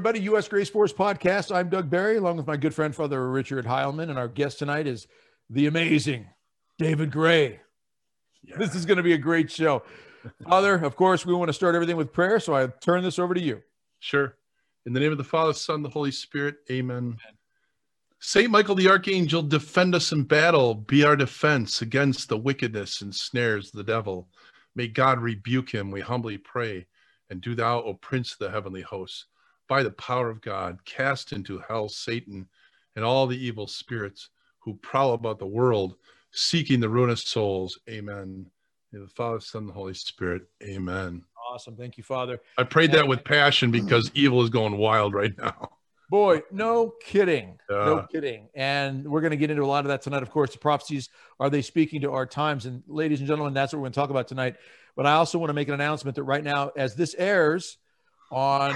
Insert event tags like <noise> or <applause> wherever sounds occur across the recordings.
everybody. U.S. Grace Force podcast. I'm Doug Barry, along with my good friend Father Richard Heilman, and our guest tonight is the amazing David Gray. Yeah. This is going to be a great show. Father, of course, we want to start everything with prayer, so I turn this over to you. Sure. In the name of the Father, Son, the Holy Spirit, amen. amen. Saint Michael the Archangel, defend us in battle, be our defense against the wickedness and snares of the devil. May God rebuke him, we humbly pray. And do thou, O Prince of the heavenly hosts, by the power of God, cast into hell Satan and all the evil spirits who prowl about the world, seeking the ruinous souls. Amen. The Father, Son, and the Holy Spirit. Amen. Awesome. Thank you, Father. I prayed that with passion because evil is going wild right now. <laughs> Boy, no kidding. Uh, no kidding. And we're going to get into a lot of that tonight. Of course, the prophecies are they speaking to our times? And ladies and gentlemen, that's what we're going to talk about tonight. But I also want to make an announcement that right now, as this airs on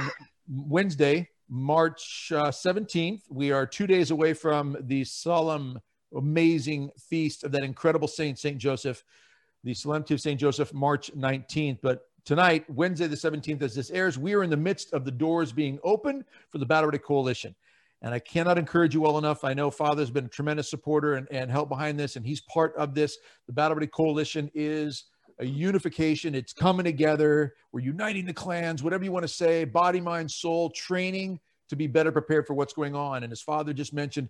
Wednesday, March uh, 17th, we are two days away from the solemn, amazing feast of that incredible saint, St. Joseph, the Solemnity of St. Joseph, March 19th. But tonight, Wednesday the 17th, as this airs, we are in the midst of the doors being opened for the Battle Ready Coalition. And I cannot encourage you well enough. I know Father's been a tremendous supporter and, and help behind this, and he's part of this. The Battle Ready Coalition is a unification. It's coming together. We're uniting the clans, whatever you want to say, body, mind, soul, training to be better prepared for what's going on. And as Father just mentioned,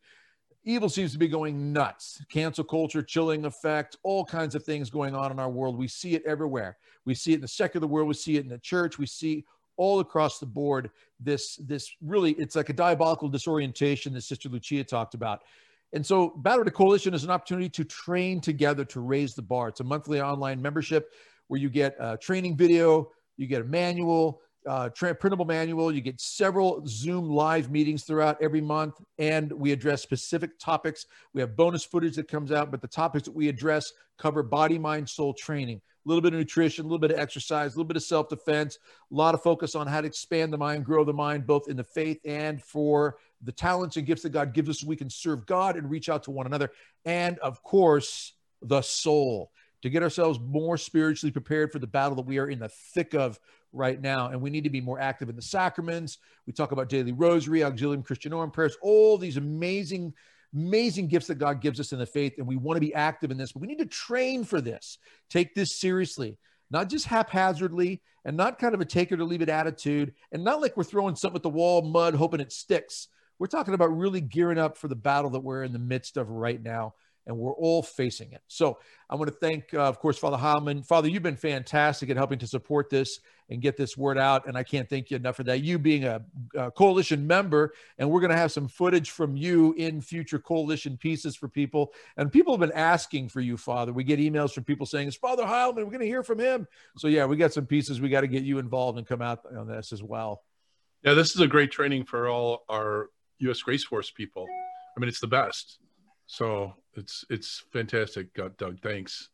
evil seems to be going nuts. Cancel culture, chilling effect, all kinds of things going on in our world. We see it everywhere. We see it in the secular world. We see it in the church. We see all across the board this this really it's like a diabolical disorientation that Sister Lucia talked about. And so Battle to Coalition is an opportunity to train together to raise the bar. It's a monthly online membership where you get a training video, you get a manual, uh, printable manual. You get several Zoom live meetings throughout every month, and we address specific topics. We have bonus footage that comes out, but the topics that we address cover body, mind, soul training, a little bit of nutrition, a little bit of exercise, a little bit of self defense, a lot of focus on how to expand the mind, grow the mind, both in the faith and for the talents and gifts that God gives us so we can serve God and reach out to one another. And of course, the soul to get ourselves more spiritually prepared for the battle that we are in the thick of right now. And we need to be more active in the sacraments. We talk about daily rosary, auxilium Christianorum prayers, all these amazing, amazing gifts that God gives us in the faith. And we want to be active in this, but we need to train for this. Take this seriously, not just haphazardly and not kind of a take it or leave it attitude, and not like we're throwing something at the wall, mud, hoping it sticks. We're talking about really gearing up for the battle that we're in the midst of right now and we're all facing it. So I want to thank, uh, of course, Father Heilman. Father, you've been fantastic at helping to support this and get this word out, and I can't thank you enough for that. You being a, a coalition member, and we're going to have some footage from you in future coalition pieces for people. And people have been asking for you, Father. We get emails from people saying, "It's Father Heilman. We're going to hear from him." So yeah, we got some pieces. We got to get you involved and come out on this as well. Yeah, this is a great training for all our U.S. Grace Force people. I mean, it's the best. So it's it's fantastic, Doug. Thanks.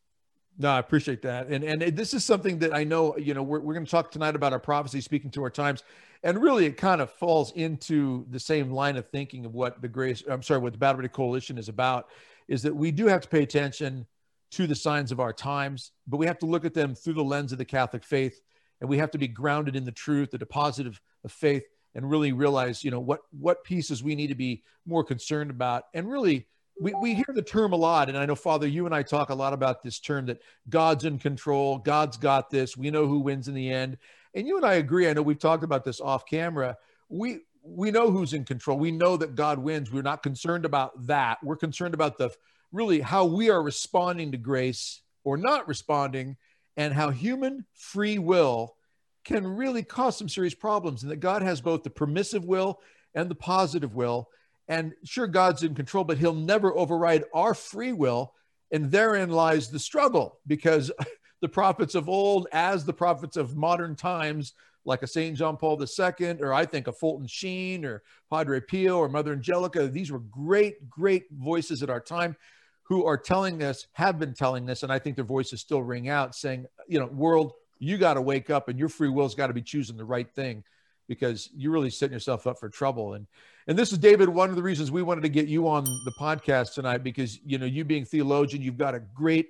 No, I appreciate that. And and this is something that I know, you know, we're, we're going to talk tonight about our prophecy, speaking to our times. And really, it kind of falls into the same line of thinking of what the grace, I'm sorry, what the Battle Ready Coalition is about, is that we do have to pay attention to the signs of our times, but we have to look at them through the lens of the Catholic faith. And we have to be grounded in the truth, the deposit of, of faith, and really realize, you know, what what pieces we need to be more concerned about. And really we, we hear the term a lot and i know father you and i talk a lot about this term that god's in control god's got this we know who wins in the end. And you and i agree i know we've talked about this off camera. We we know who's in control we know that god wins we're not concerned about that we're concerned about the really how we are responding to grace or not responding and how human free will can really cause some serious problems and that god has both the permissive will and the positive will and sure, God's in control, but he'll never override our free will. And therein lies the struggle because <laughs> the prophets of old, as the prophets of modern times, like a St. John Paul II, or I think a Fulton Sheen or Padre Pio or Mother Angelica, these were great, great voices at our time who are telling us, have been telling us, and I think their voices still ring out saying, you know, world, you got to wake up and your free will's got to be choosing the right thing because you're really setting yourself up for trouble. And and this is David, one of the reasons we wanted to get you on the podcast tonight because you know you being theologian, you've got a great,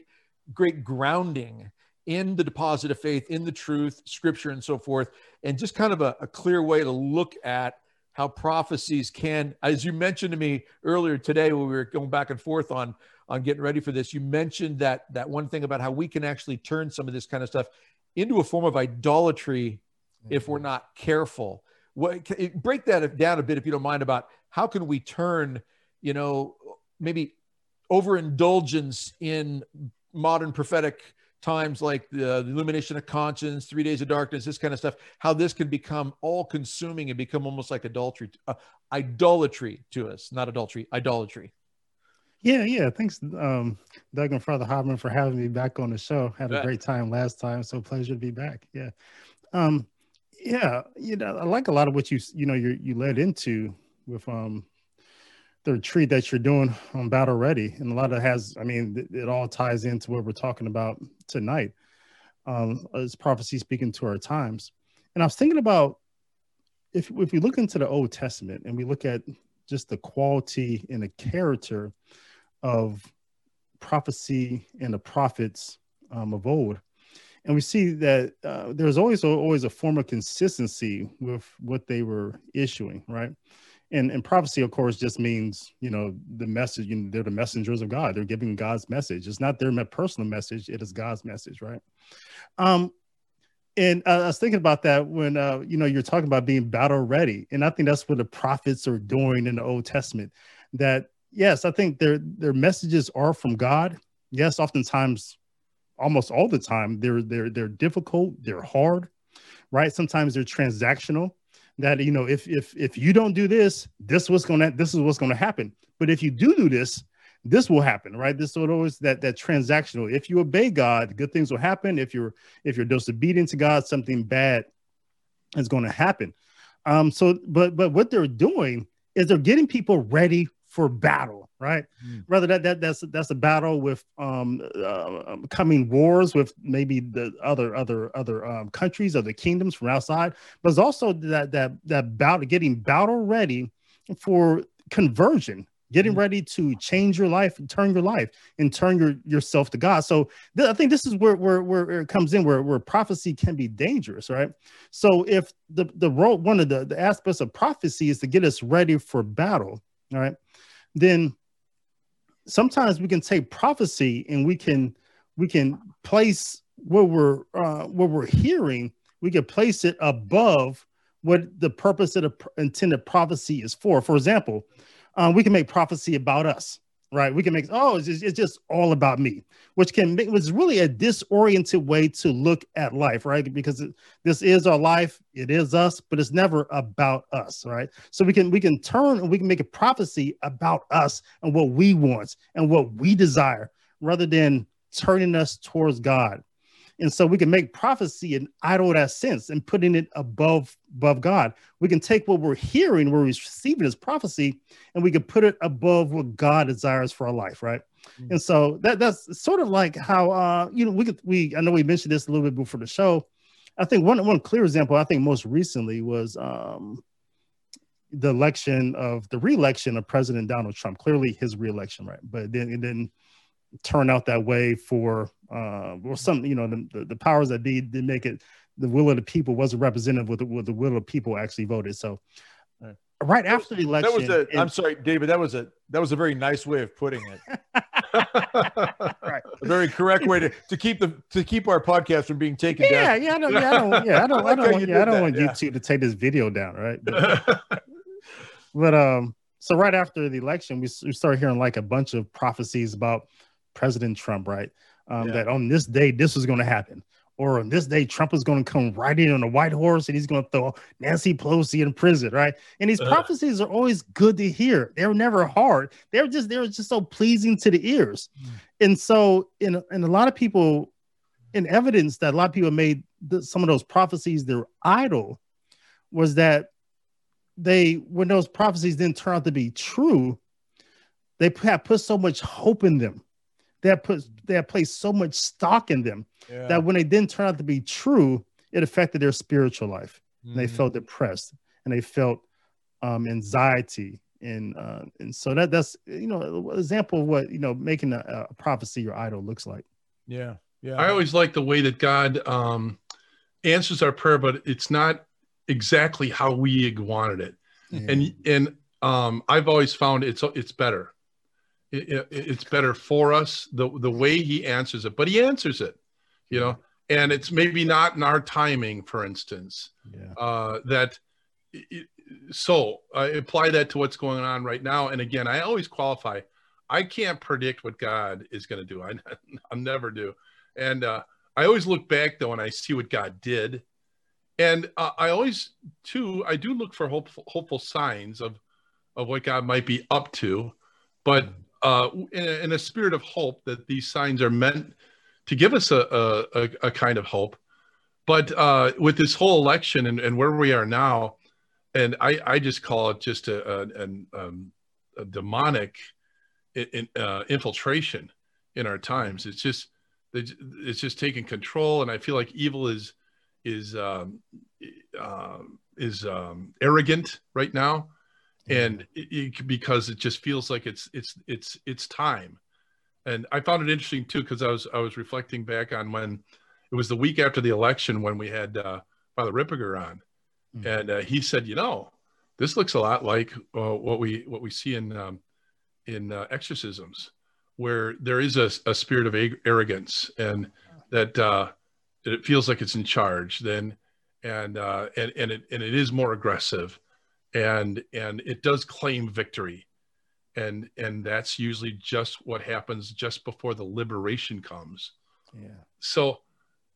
great grounding in the deposit of faith, in the truth, scripture, and so forth, and just kind of a, a clear way to look at how prophecies can, as you mentioned to me earlier today when we were going back and forth on on getting ready for this, you mentioned that that one thing about how we can actually turn some of this kind of stuff into a form of idolatry mm-hmm. if we're mm-hmm. not careful. What break that down a bit if you don't mind about how can we turn, you know, maybe overindulgence in modern prophetic times like the, the, illumination of conscience, three days of darkness, this kind of stuff, how this can become all consuming and become almost like adultery, uh, idolatry to us, not adultery, idolatry. Yeah, yeah. Thanks, um, Doug and Father Heilman for having me back on the show. Had a great time last time, so pleasure to be back. Yeah, um, yeah. You know, I like a lot of what you you know you you led into with um the retreat that you're doing on Battle Ready, and a lot of has, I mean, it, it all ties into what we're talking about tonight. Um, as prophecy speaking to our times, and I was thinking about if if we look into the Old Testament and we look at just the quality and the character of prophecy and the prophets um, of old, and we see that uh, there's always always a form of consistency with what they were issuing, right? and and prophecy of course just means you know the message you know, they're the messengers of god. They're giving god's message. It's not their personal message. It is god's message right? Um and i was thinking about that when uh you know you're talking about being battle ready. And i think that's what the prophets are doing in the old testament that yes i think their their messages are from god. Yes oftentimes almost all the time they're they're they're difficult they're hard right? Sometimes they're transactional that you know if if if you don't do this this was gonna this is what's gonna happen. But if you do do this this will happen right? This sort always that that transactional. If you obey god good things will happen. If you're if you're disobedient to god something bad is going to happen. Um so but but what they're doing is they're getting people ready for battle, right? Mm. Rather that that that's that's a battle with um, uh, coming wars with maybe the other other other um, countries, other kingdoms from outside, but it's also that that that battle getting battle ready for conversion, getting mm. ready to change your life, turn your life, and turn your yourself to God. So th- I think this is where where where it comes in, where where prophecy can be dangerous, right? So if the the role one of the the aspects of prophecy is to get us ready for battle, all right then sometimes we can take prophecy and we can we can place what we're uh, what we're hearing we can place it above what the purpose of the intended prophecy is for. For example uh, we can make prophecy about us right? We can make oh, it's just, it's just all about me, which can make was really a disoriented way to look at life, right? Because it, this is our life, it is us, but it's never about us, right? So we can we can turn and we can make a prophecy about us and what we want and what we desire, rather than turning us towards God. And so we can make prophecy an idol that sense and putting it above above God. We can take what we're hearing, where we're receiving as prophecy, and we can put it above what God desires for our life, right? Mm-hmm. And so that that's sort of like how uh you know we could we I know we mentioned this a little bit before the show. I think one one clear example I think most recently was um the election of the reelection of President Donald Trump. Clearly his reelection, right? But then it didn't turn out that way for uh, or some, you know, the, the, powers that be did make it the will of the people wasn't representative with the, with the will of people actually voted. So uh, right after the election, that was a. am sorry, David. That was a that was a very nice way of putting it. right. <laughs> <laughs> A very correct way to, to keep the to keep our podcast from being taken yeah, down. Yeah, I don't, yeah, I don't, yeah, I don't, <laughs> I don't, want, yeah, I don't want yeah. YouTube to take this video down, right? But, but um, so right after the election, we, we started hearing like a bunch of prophecies about President Trump, right? Um, yeah. That on this day, this was going to happen. Or on this day, Trump is going to come riding on a white horse and he's going to throw Nancy Pelosi in prison, right? And these uh. prophecies are always good to hear. They're never hard. They're just they're just so pleasing to the ears. Mm. And so, in and a lot of people, in evidence that a lot of people made the, some of those prophecies their idol, was that they when those prophecies didn't turn out to be true, they have put so much hope in them they have put they have placed so much stock in them yeah. that when they didn't turn out to be true, it affected their spiritual life. Mm-hmm. And they felt mm-hmm. depressed and they felt um, anxiety and uh, and so that that's you know an example of what you know making a, a prophecy your idol looks like. Yeah, Yeah. I always like the way that God um, answers our prayer, but it's not exactly how we wanted it. Yeah. And and um, I've always found it's it's better. It, it, it's better for us the the way He answers it, but He answers it, you know. And it's maybe not in our timing, for instance. Yeah. Uh, that it, so I apply that to what's going on right now. And again, I always qualify. I can't predict what God is going to do. I, <laughs> I never do. And uh, I always look back though, and I see what God did. And uh, I always, too, I do look for hopeful, hopeful signs of, of what God might be up to. But uh, in, a, in a spirit of hope that these signs are meant to give us a, a, a kind of hope. But uh, with this whole election and, and where we are now, and I, I just call it just a, um, demonic in, uh, infiltration in our times. It's just it's just taking control, and I feel like evil is is um, uh, is um, arrogant right now, and it, it, because it just feels like it's it's it's it's time. And I found it interesting too because I was I was reflecting back on when it was the week after the election when we had uh, Father Ripperger on, Mm-hmm. And uh, he said, you know, this looks a lot like uh, what we what we see in um, in uh, exorcisms, where there is a, a spirit of arrogance and that uh, it feels like it's in charge. Then and uh, and and it and it is more aggressive, and and it does claim victory, and and that's usually just what happens just before the liberation comes. Yeah. So,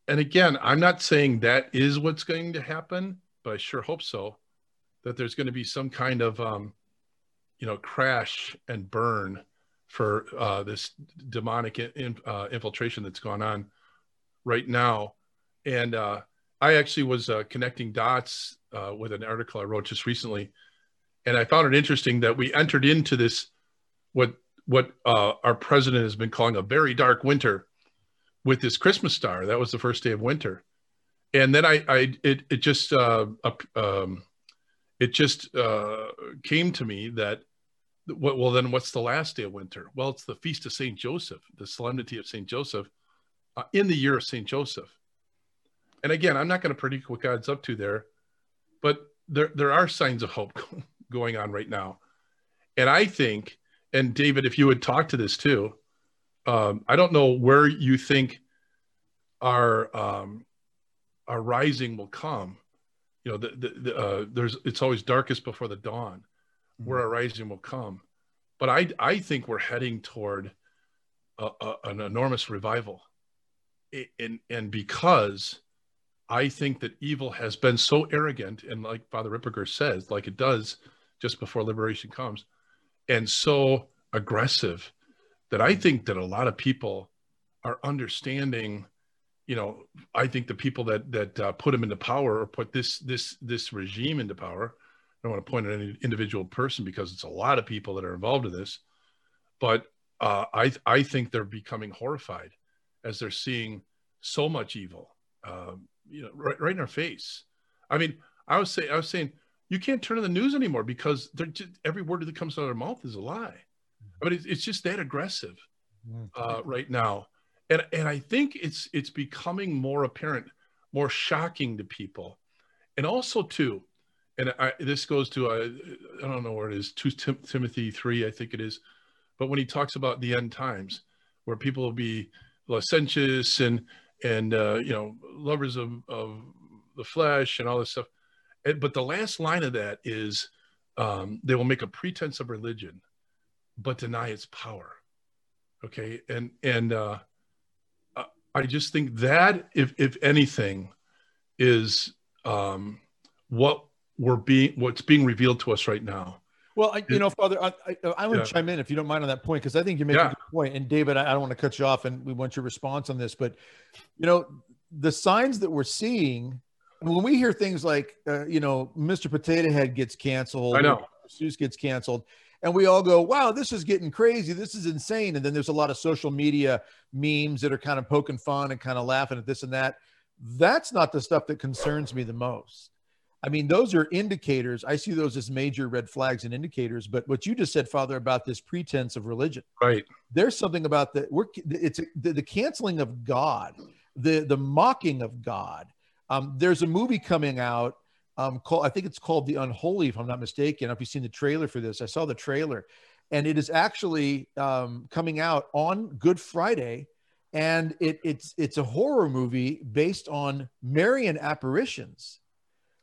and again, I'm not saying that is what's going to happen but I sure hope so, that there's going to be some kind of, um, you know, crash and burn for uh, this demonic in, uh, infiltration that's gone on right now. And uh, I actually was uh, connecting dots uh, with an article I wrote just recently, and I found it interesting that we entered into this what what uh, our president has been calling a very dark winter with this Christmas star. That was the first day of winter and then I, I it, it just, uh, um, it just uh, came to me that, well, then what's the last day of winter? Well, it's the feast of Saint Joseph, the solemnity of Saint Joseph, uh, in the year of Saint Joseph. And again, I'm not going to predict what God's up to there, but there there are signs of hope <laughs> going on right now, and I think, and David, if you would talk to this too, um, I don't know where you think our um, our rising will come. You know, the, the, the uh, there's it's always darkest before the dawn, mm-hmm. where our rising will come. But I I think we're heading toward a, a, an enormous revival, and and because I think that evil has been so arrogant, and like Father Ripperger says, like it does just before liberation comes, and so aggressive that I think that a lot of people are understanding you know, I think the people that that uh, put him into power or put this this this regime into power. I don't want to point at any individual person because it's a lot of people that are involved in this, but uh, I I think they're becoming horrified as they're seeing so much evil, um, you know, right, right in our face. I mean, I was saying I was saying you can't turn on the news anymore because just, every word that comes out of their mouth is a lie. I mean, it's, it's just that aggressive mm. uh, right now and and I think it's it's becoming more apparent, more shocking to people, and also too, and I, this goes to uh, I don't know where it is, to Tim, Timothy three, I think it is, but when he talks about the end times, where people will be licentious and and uh, you know lovers of of the flesh and all this stuff, and, but the last line of that is um, they will make a pretense of religion, but deny its power. Okay, and and uh, I just think that, if if anything, is um, what we're being what's being revealed to us right now. Well, I, you know, Father, I, I, I want to yeah. chime in if you don't mind on that point because I think you make yeah. a good point. And David, I, I don't want to cut you off, and we want your response on this. But you know, the signs that we're seeing when we hear things like, uh, you know, Mr. Potato Head gets canceled, I know, Seuss gets canceled and we all go, wow, this is getting crazy. This is insane. And then there's a lot of social media memes that are kind of poking fun and kind of laughing at this and that. That's not the stuff that concerns me the most. I mean, those are indicators. I see those as major red flags and indicators. But what you just said, Father, about this pretense of religion, right? There's something about the we're it's the, the canceling of God, the the mocking of God. Um, there's a movie coming out um, called I think it's called The Unholy, if I'm not mistaken. If you've seen the trailer for this, I saw the trailer, and it is actually um, coming out on Good Friday, and it, it's it's a horror movie based on Marian apparitions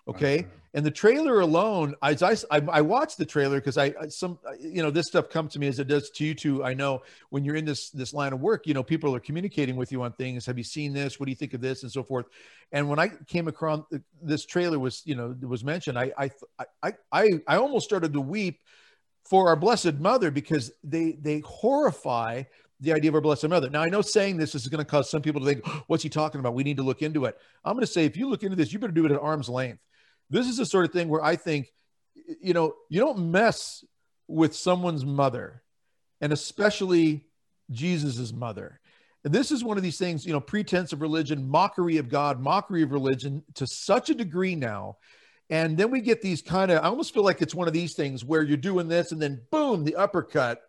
Okay. And the trailer alone, I, I, I watched the trailer because I, I, some, you know, this stuff comes to me as it does to you too. I know when you're in this, this line of work, you know, people are communicating with you on things. Have you seen this? What do you think of this? And so forth. And when I came across uh, this trailer was, you know, was mentioned, I, I, I, I, I almost started to weep for our blessed mother because they, they horrify the idea of our blessed mother. Now, I know saying this is going to cause some people to think, oh, what's he talking about? We need to look into it. I'm going to say, if you look into this, you better do it at arm's length this is the sort of thing where I think, you know, you don't mess with someone's mother, and especially Jesus's mother. And this is one of these things, you know, pretense of religion, mockery of God, mockery of religion to such a degree now. And then we get these kind of, I almost feel like it's one of these things where you're doing this and then boom, the uppercut,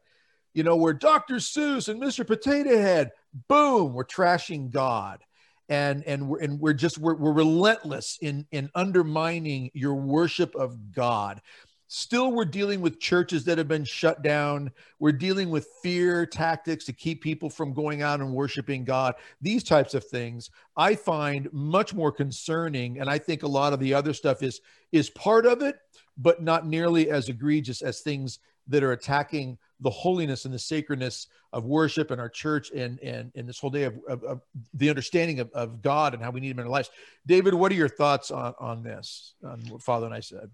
you know, where Dr. Seuss and Mr. Potato Head, boom, we're trashing God and and we're and we're just we're, we're relentless in in undermining your worship of god. Still we're dealing with churches that have been shut down. We're dealing with fear tactics to keep people from going out and worshiping god. These types of things i find much more concerning and i think a lot of the other stuff is is part of it but not nearly as egregious as things that are attacking the holiness and the sacredness of worship and our church and and, and this whole day of, of, of the understanding of, of God and how we need him in our lives. David, what are your thoughts on, on this, on what Father and I said?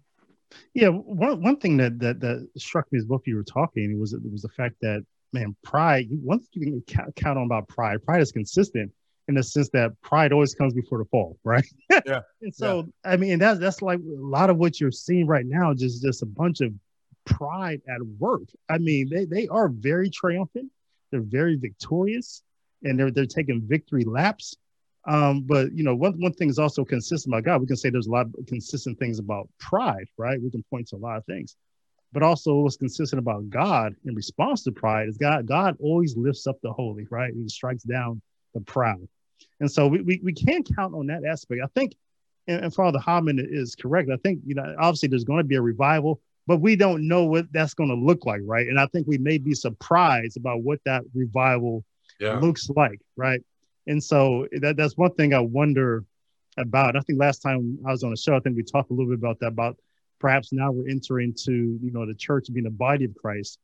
Yeah, one, one thing that, that that struck me as both of you were talking was it was the fact that man, pride. One thing you can count on about pride, pride is consistent in the sense that pride always comes before the fall, right? Yeah. <laughs> and so yeah. I mean, that's that's like a lot of what you're seeing right now, just just a bunch of pride at work. I mean, they, they are very triumphant. They're very victorious and they're, they're taking victory laps. Um, but you know, one, one thing is also consistent about God. We can say there's a lot of consistent things about pride, right? We can point to a lot of things, but also what's consistent about God in response to pride is God, God always lifts up the holy, right? He strikes down the proud. And so we, we, we can't count on that aspect. I think, and, and Father Heilman is correct. I think, you know, obviously there's going to be a revival but we don't know what that's going to look like, right? And I think we may be surprised about what that revival yeah. looks like, right? And so that, that's one thing I wonder about. I think last time I was on the show, I think we talked a little bit about that, about perhaps now we're entering to, you know, the church being the body of Christ.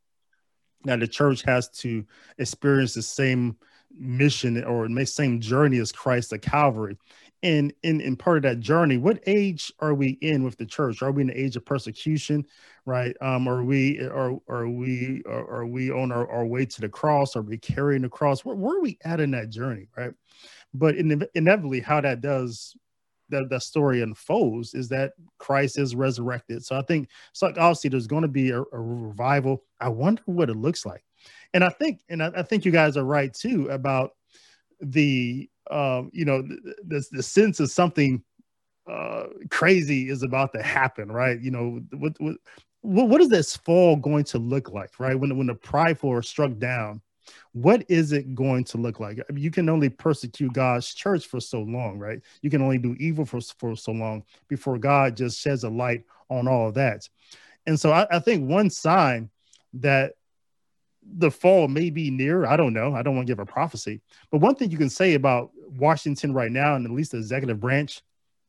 Now the church has to experience the same mission or the same journey as Christ at Calvary in in in part of that journey what age are we in with the church? Are we in the age of persecution right? Um are we are are we are, are we on our, our way to the cross? Are we carrying the cross? Where, where are we at in that journey right? But in, inevitably how that does that that story unfolds is that christ is resurrected. So i think so obviously there's going to be a, a revival. I wonder what it looks like. And i think and I, I think you guys are right too about the um, you know, the, the sense of something uh, crazy is about to happen, right? You know, what, what, what is this fall going to look like, right? When, when the prideful are struck down, what is it going to look like? I mean, you can only persecute God's church for so long, right? You can only do evil for, for so long before God just sheds a light on all of that. And so I, I think one sign that the fall may be near. I don't know. I don't want to give a prophecy. But one thing you can say about Washington right now, and at least the executive branch,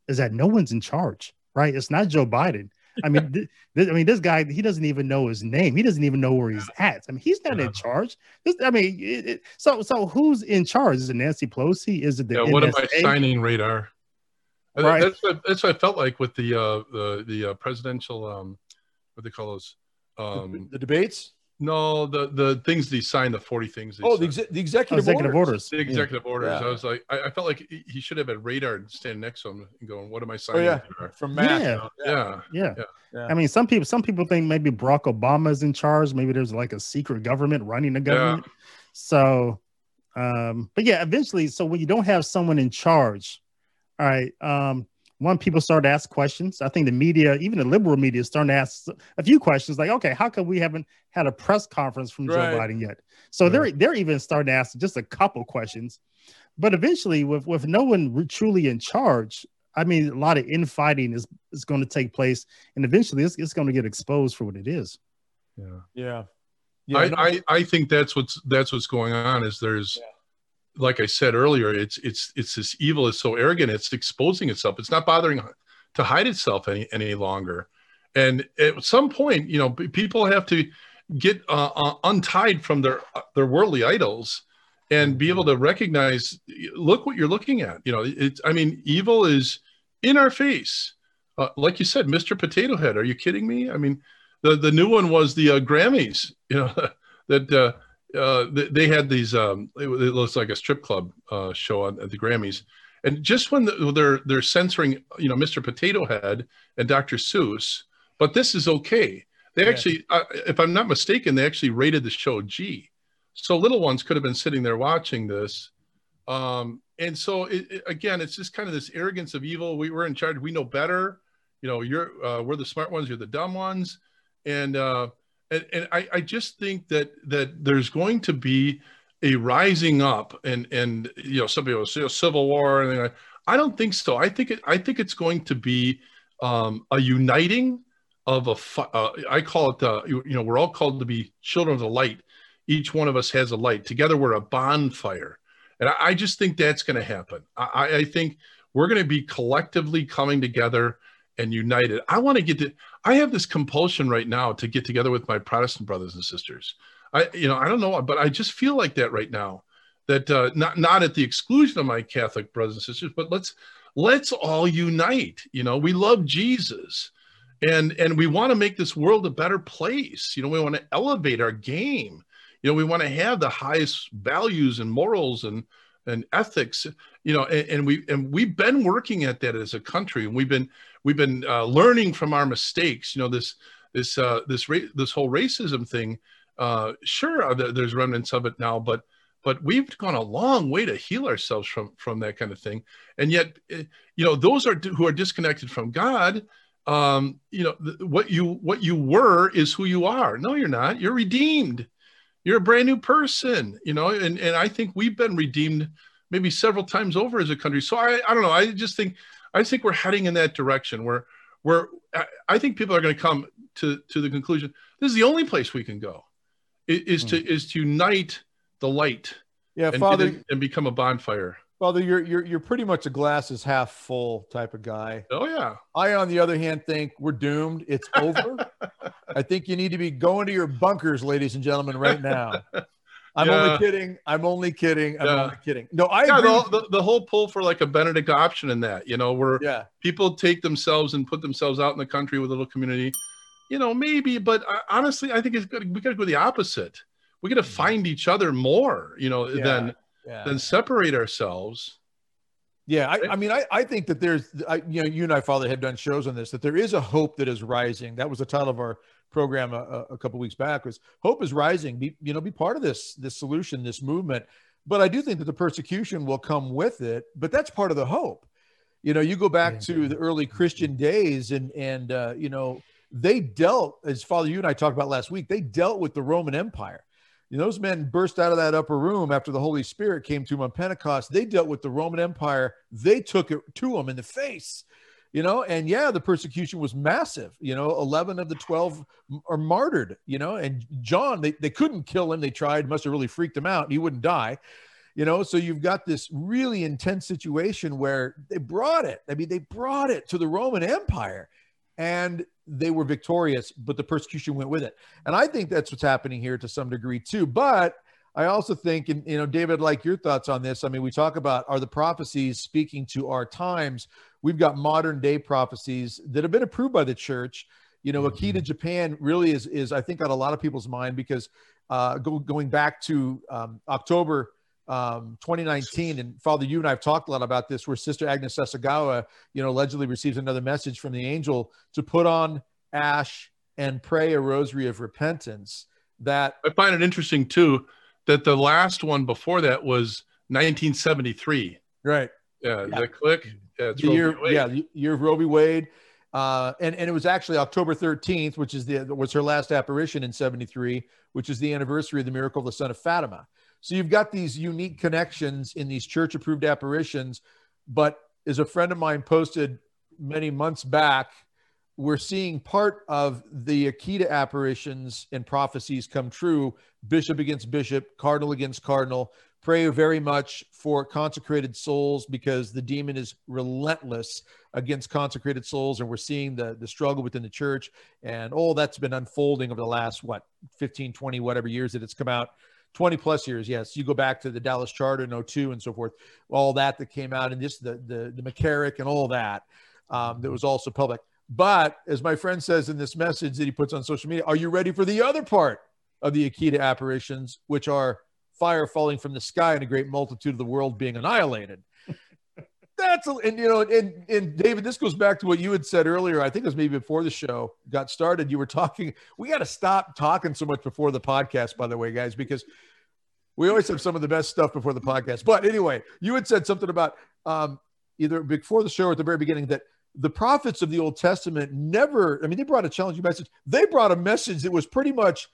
is that no one's in charge, right? It's not Joe Biden. I mean, <laughs> th- th- I mean, this guy he doesn't even know his name. He doesn't even know where he's at. I mean, he's not in charge. This, I mean, it, it, so so who's in charge? Is it Nancy Pelosi? Is it the yeah? What am I signing radar? Right. That's what that's what I felt like with the uh, the the uh, presidential um, what they call those um, the, the debates. No, the the things he signed, the forty things. Oh, the, ex- the executive, executive orders. orders. The executive yeah. orders. Yeah. I was like, I, I, felt like he should have had radar standing next to him and going, "What am I signing?" Oh, yeah. From Matt. Yeah. Yeah. yeah. yeah. I mean, some people some people think maybe Barack Obama is in charge. Maybe there's like a secret government running the government. So, um, but yeah, eventually, so when you don't have someone in charge, all right, um, one, people start to ask questions. I think the media, even the liberal media, is starting to ask a few questions like, okay, how come we haven't had a press conference from right. Joe Biden yet? So right. they're they're even starting to ask just a couple questions. But eventually, with with no one truly in charge, I mean, a lot of infighting is is going to take place, and eventually, it's, it's going to get exposed for what it is. Yeah, yeah. yeah I, no. I, I think that's what's that's what's going on. Is there's, yeah. Like I said earlier, it's it's it's this evil is so arrogant. It's exposing itself. It's not bothering to hide itself any any longer. And at some point, you know, people have to get uh, uh, untied from their their worldly idols and be able to recognize look what you're looking at you know it's i mean evil is in our face uh, like you said mr potato head are you kidding me i mean the the new one was the uh, grammys you know <laughs> that uh, uh, they had these um, it, looks like a strip club uh, show on, at the grammys and just when the, they're they're censoring you know mr potato head and dr seuss but this is okay they yeah. actually uh, if i'm not mistaken they actually rated the show g so little ones could have been sitting there watching this. Um, and so it, it, again, it's just kind of this arrogance of evil. We were in charge. We know better. You know, you're uh, we're the smart ones. You're the dumb ones. And uh, and, and I, I just think that that there's going to be a rising up and and you know some people say a civil war and I don't think so. I think it I think it's going to be um, a uniting of a uh, I call it uh, you know we're all called to be children of the light each one of us has a light. Together, we're a bonfire. And I, I just think that's going to happen. I, I think we're going to be collectively coming together and united. I want to get to, I have this compulsion right now to get together with my Protestant brothers and sisters. I, you know, I don't know, but I just feel like that right now. That uh, not not at the exclusion of my Catholic brothers and sisters, but let's let's all unite. You know, we love Jesus, and and we want to make this world a better place. You know, we want to elevate our game you know we want to have the highest values and morals and and ethics you know and, and, we and we've been working at that as a country and we've been we've been uh, learning from our mistakes you know this this uh, this ra- this whole racism thing uh, sure uh, there's remnants of it now but but we've gone a long way to heal ourselves from from that kind of thing and yet eh, you know those are who are disconnected from god um you know th- what you what you were is who you are no you're not you're redeemed you're a brand new person, you know, and, and I think we've been redeemed maybe several times over as a country. So I, I don't know. I just think, I think we're heading in that direction where, where I think people are going to come to, to the conclusion, this is the only place we can go is, to, hmm. is to unite the light yeah, and, Father, and become a bonfire. Father, you're you're you're pretty much a glass is half full type of guy. Oh yeah. I, on the other hand, think we're doomed. It's over. <laughs> I think you need to be going to your bunkers, ladies and gentlemen, right now. <laughs> I'm yeah. only kidding. I'm only kidding. I'm yeah. only kidding. No, I yeah, the, the, the, whole pull for like a Benedict option in that, you know, where yeah. people take themselves and put themselves out in the country with a little community, you know, maybe, but uh, honestly, I think it's good. We got to go the opposite. We got to mm-hmm. find each other more, you know, yeah. than than separate ourselves. Yeah, I, I, mean, I, I think that there's, I, you know, you and I, Father, have done shows on this. That there is a hope that is rising. That was the title of our program a, a couple weeks back. Was hope is rising. Be you know, be part of this this solution, this movement. But I do think that the persecution will come with it. But that's part of the hope. You know, you go back to the early Christian days, and and uh, you know, they dealt, as Father, you and I talked about last week. They dealt with the Roman Empire you know, those men burst out of that upper room after the Holy Spirit came to them on Pentecost. They dealt with the Roman Empire. They took it to them in the face, you know, and yeah, the persecution was massive. You know, 11 of the 12 are martyred, you know, and John, they, they couldn't kill him. They tried, must have really freaked him out. He wouldn't die, you know. So you've got this really intense situation where they brought it. I mean, they brought it to the Roman Empire. And they were victorious, but the persecution went with it. And I think that's what's happening here to some degree too. But I also think, and you know, David, like your thoughts on this. I mean, we talk about are the prophecies speaking to our times? We've got modern day prophecies that have been approved by the church. You know, mm-hmm. Japan really is is I think on a lot of people's mind because uh, go, going back to um, October um, 2019, and Father, you and I have talked a lot about this, where Sister Agnes Sasagawa, you know, allegedly receives another message from the angel to put on ash and pray a rosary of repentance. That I find it interesting too that the last one before that was 1973. Right. Yeah, yeah. the click. Yeah, the year, yeah, the year of Roe v. Wade. Uh, and, and it was actually October 13th, which is the was her last apparition in 73, which is the anniversary of the miracle of the sun of Fatima. So you've got these unique connections in these church approved apparitions. But as a friend of mine posted many months back, we're seeing part of the Akita apparitions and prophecies come true bishop against bishop, cardinal against cardinal. Pray very much for consecrated souls because the demon is relentless against consecrated souls. And we're seeing the, the struggle within the church. And all that's been unfolding over the last, what, 15, 20, whatever years that it's come out. 20 plus years. Yes. You go back to the Dallas Charter in 02 and so forth, all that that came out and just the, the, the McCarrick and all that um, that was also public. But as my friend says in this message that he puts on social media, are you ready for the other part of the Akita apparitions, which are fire falling from the sky and a great multitude of the world being annihilated? <laughs> That's a, and you know, and, and David, this goes back to what you had said earlier. I think it was maybe before the show got started. You were talking, <laughs> we got to stop talking so much before the podcast, by the way, guys, because we always have some of the best stuff before the podcast. But anyway, you had said something about um, either before the show or at the very beginning that the prophets of the Old Testament never, I mean, they brought a challenging message. They brought a message that was pretty much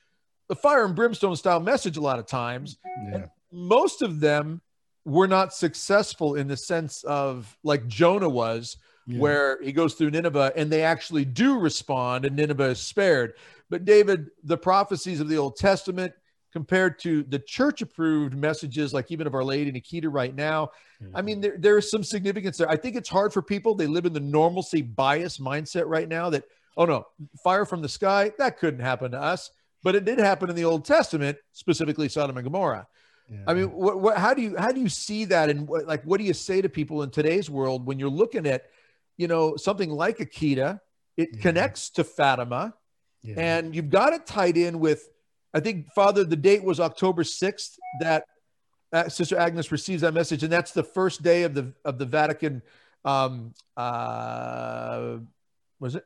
the fire and brimstone style message a lot of times. Yeah. most of them were not successful in the sense of like Jonah was, yeah. where he goes through Nineveh and they actually do respond and Nineveh is spared. But David, the prophecies of the Old Testament, compared to the church approved messages like even of our lady nikita right now mm-hmm. i mean there, there is some significance there i think it's hard for people they live in the normalcy bias mindset right now that oh no fire from the sky that couldn't happen to us but it did happen in the old testament specifically sodom and gomorrah yeah. i mean what, what, how do you how do you see that and what, like what do you say to people in today's world when you're looking at you know something like akita it yeah. connects to fatima yeah. and you've got it tied in with I think, Father, the date was October 6th that uh, Sister Agnes receives that message, and that's the first day of the of the Vatican. Um, uh, was it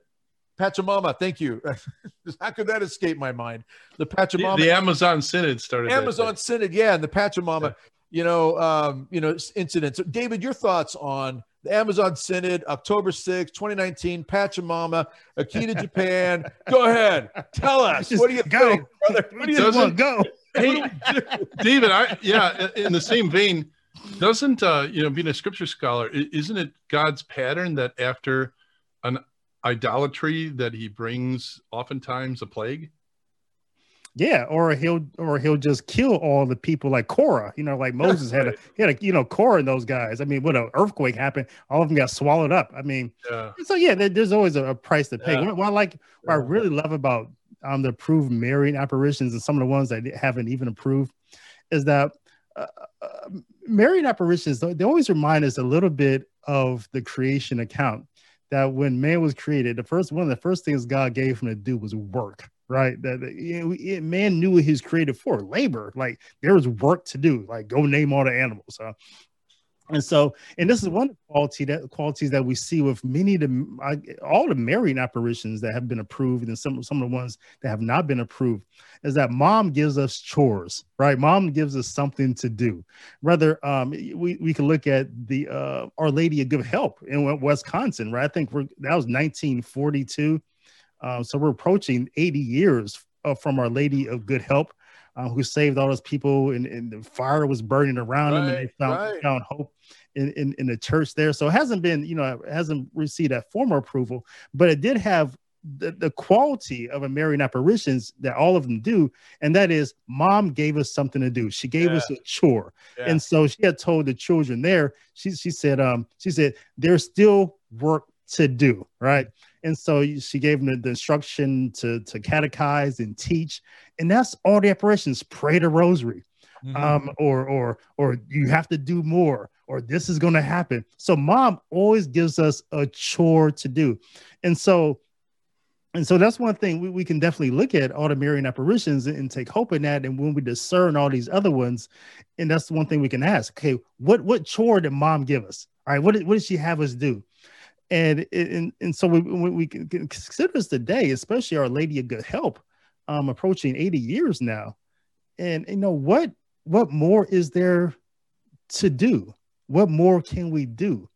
Pachamama? Thank you. <laughs> How could that escape my mind? The Pachamama, the, the Amazon Synod started. Amazon Synod, yeah, and the Pachamama, yeah. you know, um, you know, incidents. So David, your thoughts on the Amazon Synod, October 6, 2019, Pachamama, Akita, <laughs> Japan. go ahead. Tell us. Just what do you go. think, brother? What do you think? Go. Hey, <laughs> David, I yeah, in the same vein, doesn't uh, you know, being a scripture scholar, isn't it God's pattern that after an idolatry that he brings oftentimes a plague? Yeah, or he'll or he'll just kill all the people like Korah. You know, like <laughs> Moses had a he had a you know Korah and those guys. I mean, when an earthquake happened, all of them got swallowed up. I mean, yeah. so yeah, there, there's always a, a, price to pay. Yeah. What, what I like, what I really love about um the approved Marian apparitions and some of the ones that haven't even approved is that uh, uh, Marian apparitions they always remind us a little bit of the creation account. That when man was created, the first one of the first things God gave him to do was work right? That, it, man knew what he's created for labor. Like there was work to do, like go name all the animals. Huh? And so, and this is one quality that qualities that we see with many of the all the Marian apparitions that have been approved, and some some of the ones that have not been approved, is that mom gives us chores, right? Mom gives us something to do. Rather, um, we we can look at the uh, Our Lady of Good Help in Wisconsin, right? I think we're that was 1942 uh, so we're approaching 80 years uh, from Our Lady of Good Help, uh, who saved all those people, and, and, the fire was burning around right, them, and they found, right. found hope in, in, in the church there. So it hasn't been, you know, it hasn't received that formal approval, but it did have the, the quality of a Marian apparitions that all of them do, and that is mom gave us something to do. She gave yeah. us a chore. Yeah. And so she had told the children there, she she said, um, she said, there's still work to do, right? And so she gave them the, the, instruction to, to catechize and teach. And that's all the apparitions pray the rosary. Mm-hmm. Um, or or or you have to do more, or this is gonna happen. So mom always gives us a chore to do. And so and so that's one thing we, we can definitely look at all the Marian apparitions and, and, take hope in that. And when we discern all these other ones, and that's the one thing we can ask, okay, what what chore did mom give us? All right, what did, what did she have us do? And and and so we we consider this today, especially Our Lady of Good Help, um, approaching 80 years now, and you know what what more is there to do? what more can we do?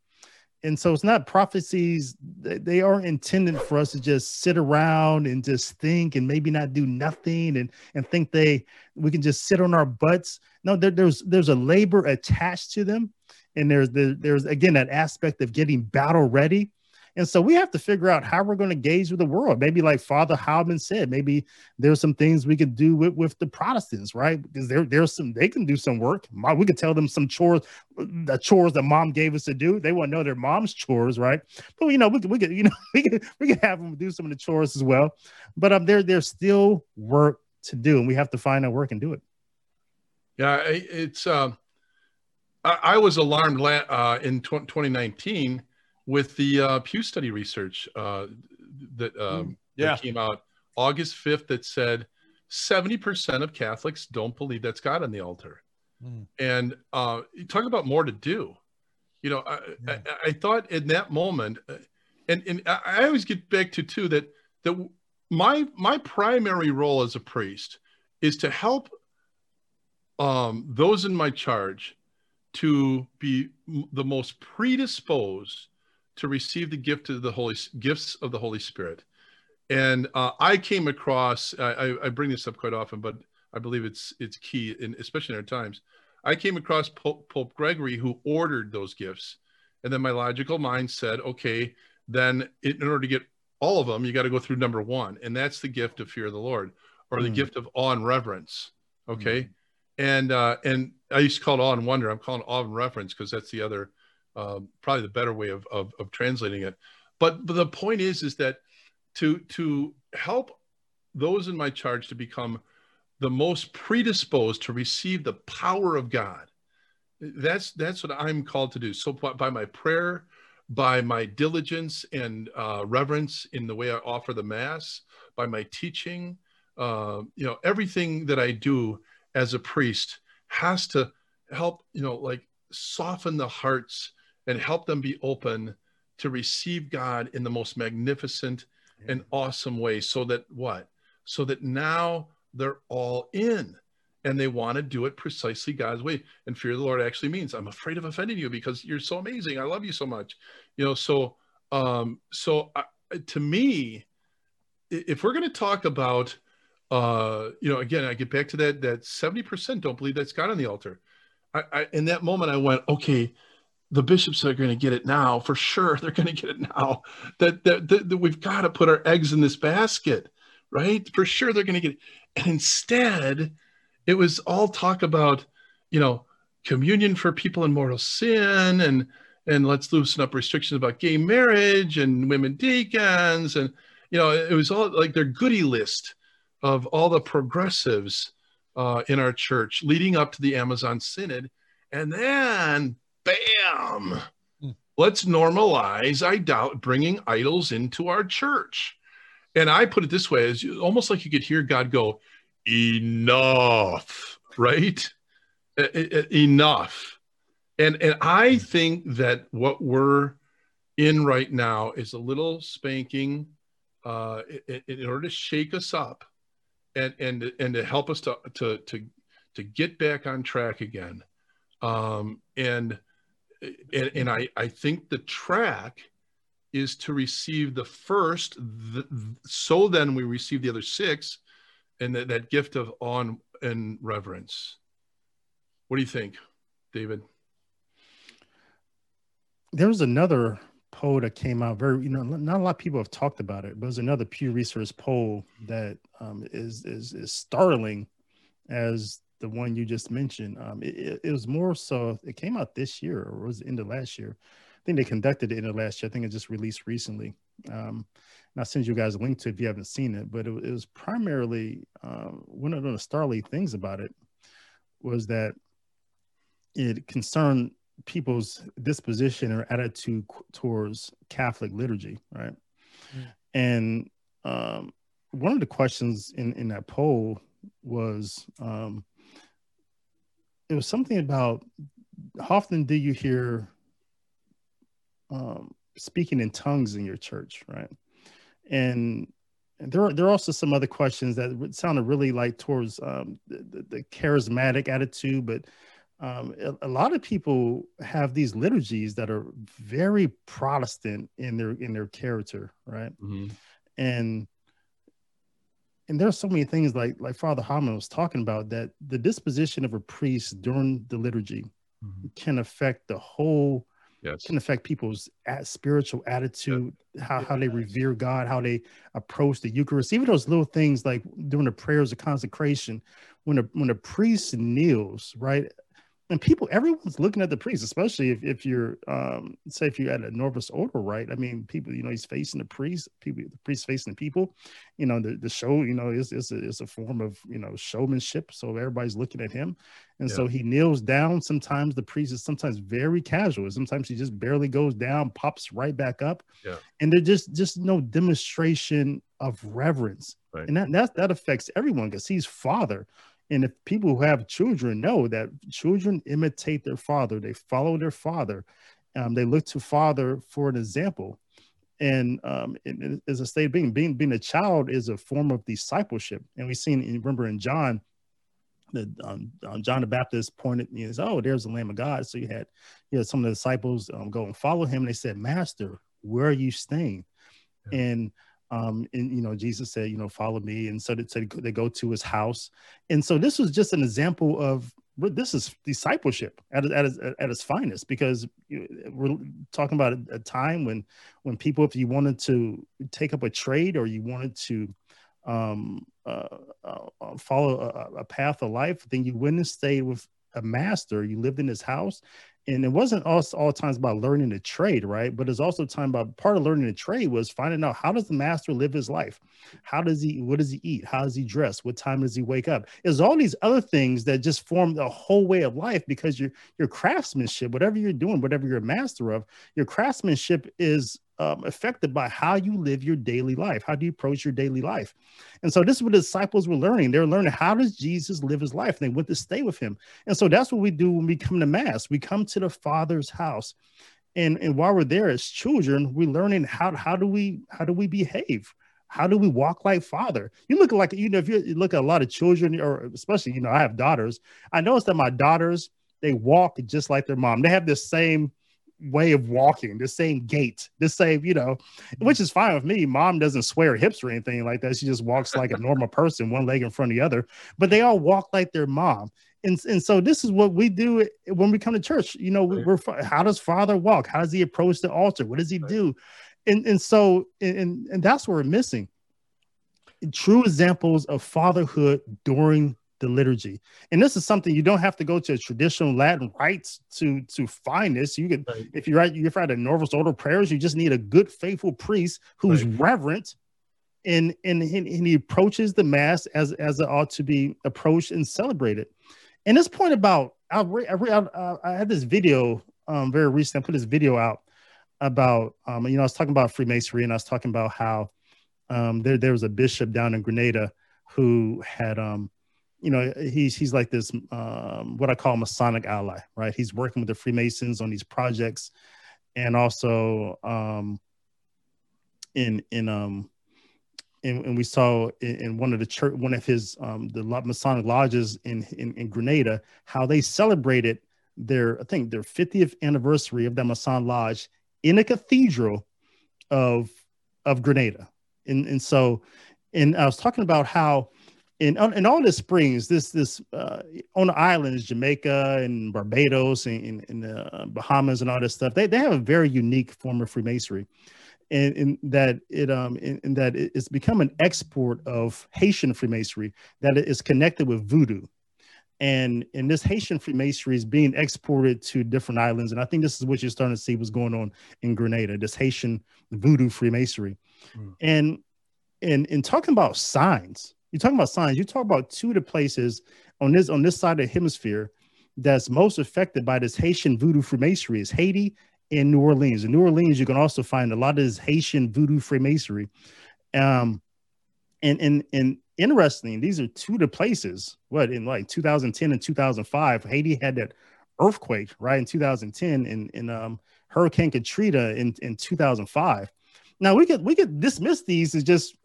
And so it's not prophecies, they are intended for us to just sit around and just think and maybe not do nothing and, and think they we can just sit on our butts. No, there, there's there's a labor attached to them. And there's the, there's again that aspect of getting battle ready and so we have to figure out how we're going to engage with the world. Maybe like Father Heilman said, maybe there's some things we could do with, with the Protestants, right? Because there, there's some they can do some work. We could tell them some chores, the chores that mom gave us to do. They want to know their mom's chores, right? But you know, we could we could, you know, <laughs> we could we could have them do some of the chores as well. But um there there's still work to do, and we have to find that work and do it. Yeah, it's um I, I was alarmed uh, in 2019 with the uh, Pew Study research uh, that, um, mm, yeah. that came out August 5th that said 70% of Catholics don't believe that's God on the altar. Mm. And uh, talk about more to do. You know, I, yeah. I, I, thought in that moment, uh, and, and I always get back to too that that my my primary role as a priest is to help um, those in my charge to be the most predisposed to receive the gift of the Holy gifts of the Holy Spirit. And uh, I came across, I, I, bring this up quite often, but I believe it's it's key, in, especially in our times. I came across Pope, Pope Gregory who ordered those gifts, and then my logical mind said, okay, then in order to get all of them, you got to go through number one, and that's the gift of fear of the Lord, or the mm. gift of awe and reverence. Okay, mm. and uh, and I used to call it awe and wonder. I'm calling it awe and reverence because that's the other um, probably the better way of, of, of translating it. But, but the point is, is that to, to help those in my charge to become the most predisposed to receive the power of God. That's, that's what I'm called to do. So by my prayer, by my diligence and uh, reverence in the way I offer the mass, by my teaching, uh, you know, everything that I do as a priest has to help, you know, like soften the hearts and help them be open to receive God in the most magnificent yeah. and awesome way. So that what? So that now they're all in and they want to do it precisely God's way. And fear of the Lord actually means I'm afraid of offending you because you're so amazing. I love you so much. You know, so um so uh, to me if we're going to talk about uh you know again I get back to that that 70% don't believe that's God on the altar. I, I in that moment I went, okay, the bishops are going to get it now for sure. <laughs> They're going to get it now. That, that, that, that we've got to put our eggs in this basket, right? For sure, they're going to get it. And instead, it was all talk about, you know, communion for people in mortal sin, and and let's loosen up restrictions about gay marriage and women deacons, and you know, it was all like their goody list of all the progressives uh, in our church leading up to the Amazon Synod, and then bam, hmm. let's normalize, I doubt, bringing idols into our church. And I put it this way as almost like you could hear God go, enough, right? enough. And, and I think that what we're in right now is a little spanking uh, in, in order to shake us up and, and, and to help us to, to, to, to get back on track again. Um, and and, and I, I think the track is to receive the first, the, so then we receive the other six, and that, that gift of awe and reverence. What do you think, David? There was another poll that came out very, you know, not a lot of people have talked about it, but there's another Pew Research poll that um, is is is startling as the one you just mentioned. Um, it, it, was more so, it came out this year or was it end of last year? I think they conducted it in the last year. I think it just released recently. Um, and I'll send you guys a link to it if you haven't seen it, but it, it was primarily um, one of the startling things about it was that it concerned people's disposition or attitude towards Catholic liturgy, right? Mm. And um, one of the questions in, in that poll was um, it was something about how often do you hear um, speaking in tongues in your church, right? And, there are there are also some other questions that would sounded really like towards um, the, the, charismatic attitude, but um, a, a, lot of people have these liturgies that are very Protestant in their in their character, right? Mm-hmm. And and there's so many things like like Father Hammond was talking about that the disposition of a priest during the liturgy mm-hmm. can affect the whole yes. can affect people's spiritual attitude, yeah. how, how they revere God, how they approach the Eucharist, even those little things like during the prayers of consecration, when a when a priest kneels, right? And people everyone's looking at the priest especially if, if you're um say if you're at a Novus Ordo right? I mean people you know he's facing the priest people the priest facing the people. You know the, the show you know is is a, is a form of you know showmanship so everybody's looking at him. And yeah. so he kneels down. Sometimes the priest is sometimes very casual. Sometimes he just barely goes down pops right back up. Yeah. and there's just just no demonstration of reverence. Right. and that that, that affects everyone because he's father and if people who have children know that children imitate their father, they follow their father, um, they look to father for an example. And um, it, as a state of being, being being a child is a form of discipleship. And we've seen, remember in John, that um, um, John the Baptist pointed, you know, oh, there's the Lamb of God. So you had, you had some of the disciples um, go and follow him. And they said, Master, where are you staying? Yeah. And um, and you know jesus said you know follow me and so they, they go to his house. And so this was just an example of this is discipleship at, at, its, at its finest because we're talking about a time when when people if you wanted to take up a trade or you wanted to um, uh, uh, uh follow a, a, path of life then you and stayed with a master. You lived in his house and it wasn't all, all times about learning the trade right? But it's also time about part of learning the trade was finding out how does the master live his life? How does he what does he eat? How does he dress? What time does he wake up? There's all these other things that just form the whole way of life because your your craftsmanship whatever you're doing whatever you're a master of your craftsmanship is um, affected by how you live your daily life. How do you approach your daily life? And so this is what the disciples were learning. They're learning how does Jesus live his life? And they went to stay with him. And so that's what we do when we come to mass. We come to the Father's house. And, and while we're there as children, we're learning how, how do we how do we behave? How do we walk like father? You look like you know if you look at a lot of children, or especially you know I have daughters. I noticed that my daughters they walk just like their mom. They have this same way of walking, the same gait, the same, you know, which mm. is fine with me. Mom doesn't swear hips or anything like that. She just walks like a <laughs> normal person, one leg in front of the other, but they all walk like their mom. And, and so this is what we do when we come to church. You know, we're how does father walk? How does he approach the altar? What does he do? And and so and and that's what we're missing. True examples of fatherhood during the liturgy. And this is something you don't have to go to traditional Latin rites to to find this. You can right. if you're you're at a Novus Ordo prayers, you just need a good faithful priest who's right. reverent and, and and he approaches the mass as as it ought to be approached and celebrated. And this point about I, I, I had this video um very recently. I put this video out about um you know I was talking about Freemasonry and I was talking about how um there there was a bishop down in Grenada who had um you know he's he's like this um, what I call Masonic ally, right? He's working with the Freemasons on these projects, and also um, in in um and, and we saw in, in, one of the church one of his um the Masonic lodges in, in in Grenada how they celebrated their I think their 50th anniversary of the Masonic lodge in a cathedral of of Grenada, and and so and I was talking about how in in all the springs, this this uh, on the islands, Jamaica and Barbados and, in the Bahamas and all this stuff, they, they have a very unique form of Freemasonry, and, and that it um in, in that it's become an export of Haitian Freemasonry that is connected with voodoo, and and this Haitian Freemasonry is being exported to different islands, and I think this is what you're starting to see what's going on in Grenada, this Haitian voodoo Freemasonry, mm. and and in talking about signs you're talking about signs. You talk about two of the places on this on this side of the hemisphere that's most affected by this Haitian voodoo Freemasonry is Haiti and New Orleans. In New Orleans, you can also find a lot of this Haitian voodoo Freemasonry. Um, and and and interesting, these are two of the places. What in like 2010 and 2005, Haiti had that earthquake right in 2010, and and um, Hurricane Katrina in in 2005. Now we could we could dismiss these as just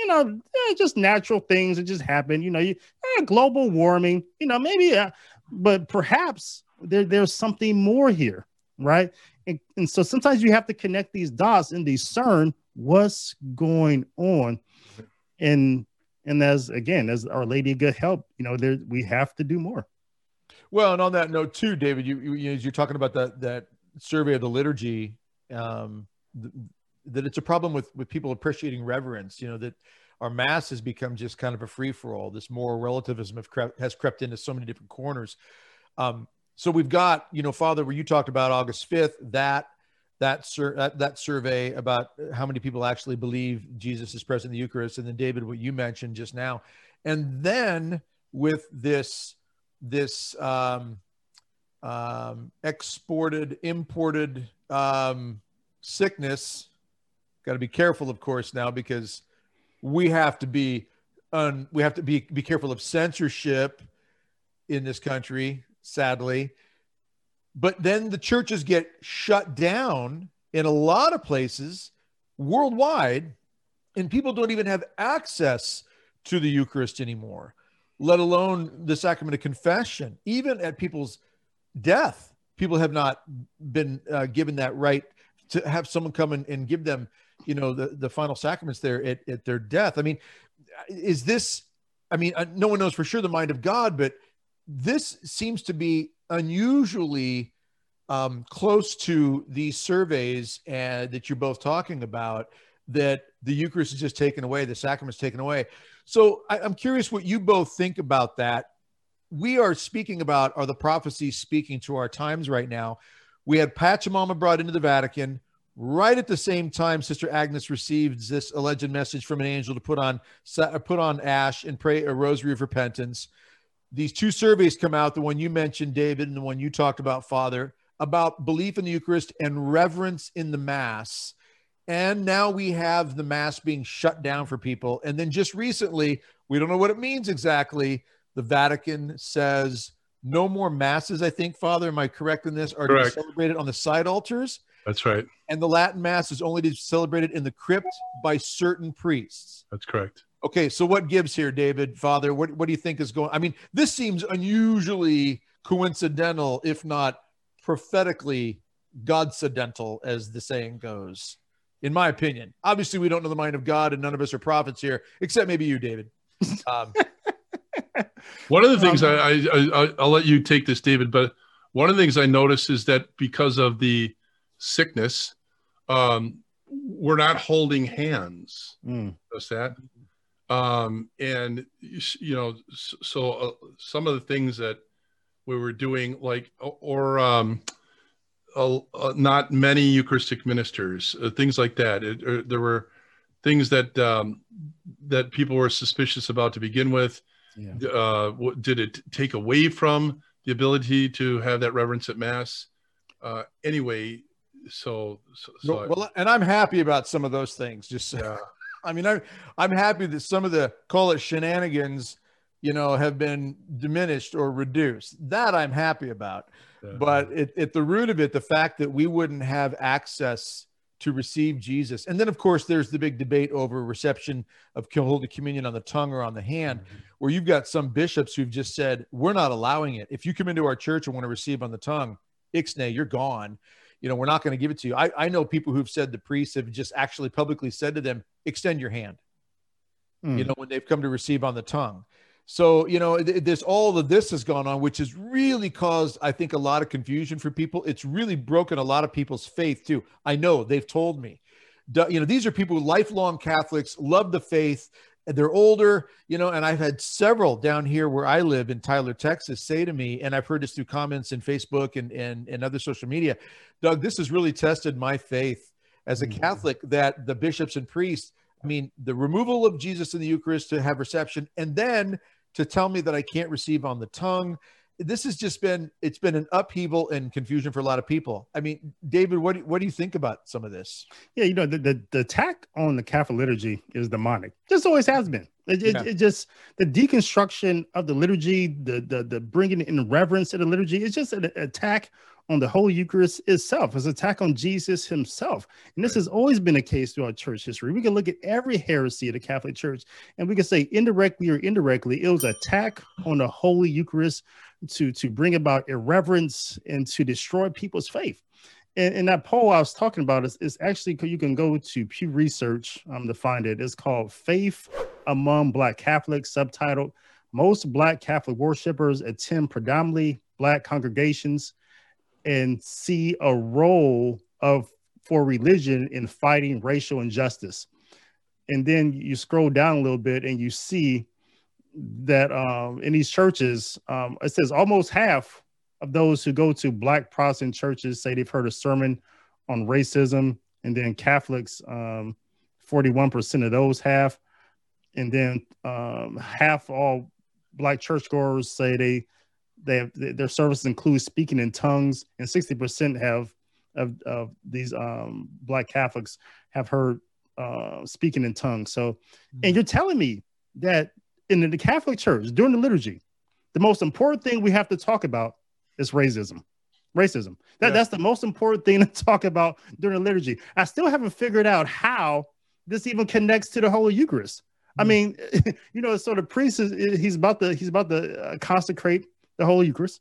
you know eh, just natural things that just happen. You know, you eh, global warming. You know, maybe. Uh, but perhaps there, there's something more here, right? And, and so sometimes you have to connect these dots and discern what's going on. And and as again, as Our Lady of Good Help, you know, there we have to do more. Well, and on that note too, David, you, you you're talking about that that survey of the liturgy, um, that it's a problem with with people appreciating reverence. You know that our mass has become just kind of a free for all. This moral relativism has crept into so many different corners. Um, so we've got, you know, Father, where you talked about August fifth, that that, sur- that that survey about how many people actually believe Jesus is present in the Eucharist, and then David, what you mentioned just now, and then with this this um, um, exported, imported um, sickness. Got to be careful, of course, now because we have to be we have to be be careful of censorship in this country, sadly. But then the churches get shut down in a lot of places worldwide, and people don't even have access to the Eucharist anymore let alone the sacrament of confession. Even at people's death, people have not been uh, given that right to have someone come and give them, you know, the, the final sacraments there at, at their death. I mean, is this, I mean, uh, no one knows for sure the mind of God, but this seems to be unusually um, close to these surveys uh, that you're both talking about that the Eucharist is just taken away, the sacrament's taken away. So I, I'm curious what you both think about that. We are speaking about are the prophecies speaking to our times right now. We had Pachamama brought into the Vatican right at the same time. Sister Agnes receives this alleged message from an angel to put on uh, put on ash and pray a rosary of repentance. These two surveys come out, the one you mentioned, David, and the one you talked about, Father, about belief in the Eucharist and reverence in the Mass. And now we have the mass being shut down for people. And then just recently, we don't know what it means exactly. The Vatican says no more masses, I think, Father. Am I correct in this? Are to be celebrated on the side altars. That's right. And the Latin Mass is only to be celebrated in the crypt by certain priests. That's correct. Okay, so what gives here, David, Father? What, what do you think is going? I mean, this seems unusually coincidental, if not prophetically godscendental, as the saying goes in my opinion. Obviously, we don't know the mind of God, and none of us are prophets here, except maybe you, David. Um, <laughs> one of the things um, I, I, I will let you take this, David, but one of the things I noticed is that because of the sickness, um, we're not holding hands. Mm. that. Um, and you know, so uh, some of the things that we were doing, like, or um, uh, not many Eucharistic ministers, uh, things like that. It, er, there were things that um, that people were suspicious about to begin with. Yeah. Uh, did it take away from the ability to have that reverence at mass? Uh, anyway, so, so, so well, I, and I'm happy about some of those things. Just yeah. <laughs> I mean, I'm I'm happy that some of the call it shenanigans, you know, have been diminished or reduced. That I'm happy about. But it, at the root of it, the fact that we wouldn't have access to receive Jesus. And then, of course, there's the big debate over reception of Holy Communion on the tongue or on the hand, mm-hmm. where you've got some bishops who've just said, we're not allowing it. If you come into our church and want to receive on the tongue, ixnay, you're gone. You know, we're not going to give it to you. I, I know people who've said the priests have just actually publicly said to them, extend your hand, mm. you know, when they've come to receive on the tongue. So, you know, there's all of this has gone on, which has really caused, I think, a lot of confusion for people. It's really broken a lot of people's faith, too. I know they've told me. You know, these are people, lifelong Catholics, love the faith. They're older, you know, and I've had several down here where I live in Tyler, Texas, say to me, and I've heard this through comments in Facebook and, and, and other social media Doug, this has really tested my faith as a mm-hmm. Catholic that the bishops and priests, I mean, the removal of Jesus in the Eucharist to have reception, and then to tell me that I can't receive on the tongue. This has just been it's been an upheaval and confusion for a lot of people. I mean, David, what do, what do you think about some of this? Yeah, you know, the, the, the attack on the Catholic liturgy is demonic. Just always has been. It, it, yeah. it, just the deconstruction of the liturgy, the the the bringing in reverence to the liturgy, it's just an attack on the whole Eucharist itself, It's an attack on Jesus himself. And this has always been a case throughout church history. We can look at every heresy of the Catholic Church and we can say indirectly or indirectly, it was attack on the Holy Eucharist to to bring about irreverence and to destroy people's faith. And, and that poll I was talking about is, is actually you can go to Pew Research um, to find it. It's called "Faith Among Black Catholics," subtitled "Most Black Catholic Worshippers Attend Predominantly Black Congregations and See a Role of for Religion in Fighting Racial Injustice." And then you scroll down a little bit and you see that um, in these churches, um, it says almost half of those who go to Black Protestant churches say they've heard a sermon on racism, and then Catholics, um, 41% of those have, and then um, half all Black churchgoers say they they have their services include speaking in tongues, and 60% have of, of these um, Black Catholics have heard uh, speaking in tongues. So, and mm-hmm. you're telling me that in the Catholic Church during the liturgy, the most important thing we have to talk about is racism. Racism. That, yeah. That's the most important thing <laughs> to talk about during the liturgy. I still haven't figured out how this even connects to the Holy Eucharist. I mm. mean, <laughs> you know, so the priest is he's about to he's about to uh, consecrate the Holy Eucharist,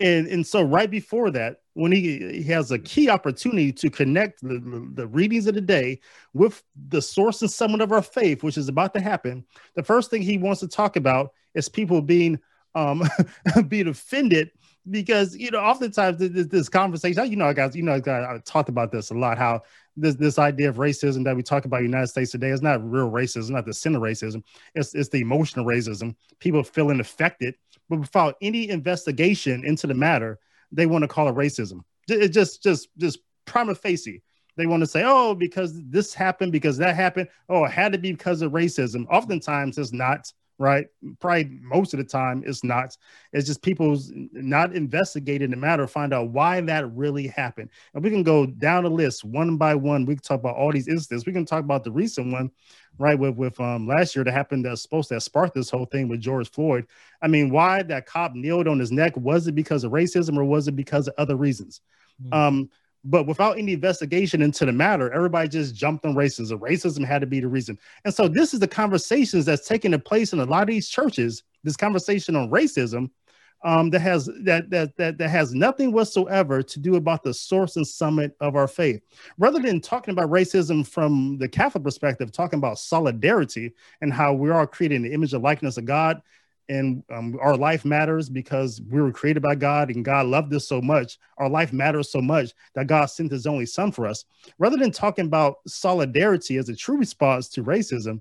and and so right before that, when he, he has a key opportunity to connect the, the, readings of the day with the source and summit of our faith, which is about to happen, the first thing he wants to talk about is people being um, <laughs> being offended because you know oftentimes this, this conversation you know guys you know I talked about this a lot how this this idea of racism that we talk about in the United States today is not real racism not the sin of racism. It's, it's the emotional racism people feeling affected but without any investigation into the matter they want to call it racism. It just just just prima facie. They want to say, oh, because this happened, because that happened. Oh, it had to be because of racism. Oftentimes it's not, right? Probably most of the time it's not. It's just people's not investigating the matter, find out why that really happened. And we can go down the list one by one. We can talk about all these instances. We can talk about the recent one right? With with um last year that happened that's supposed to spark this whole thing with George Floyd. I mean, why that cop kneeled on his neck? Was it because of racism or was it because of other reasons? Mm-hmm. Um, but without any investigation into the matter, everybody just jumped on racism. Racism had to be the reason. And so this is the conversations that's taking place in a lot of these churches, this conversation on racism um, that has that, that that that has nothing whatsoever to do about the source and summit of our faith. Rather than talking about racism from the Catholic perspective, talking about solidarity and how we are creating the image and likeness of God, and um, our life matters because we were created by God and God loved us so much. Our life matters so much that God sent His only Son for us. Rather than talking about solidarity as a true response to racism,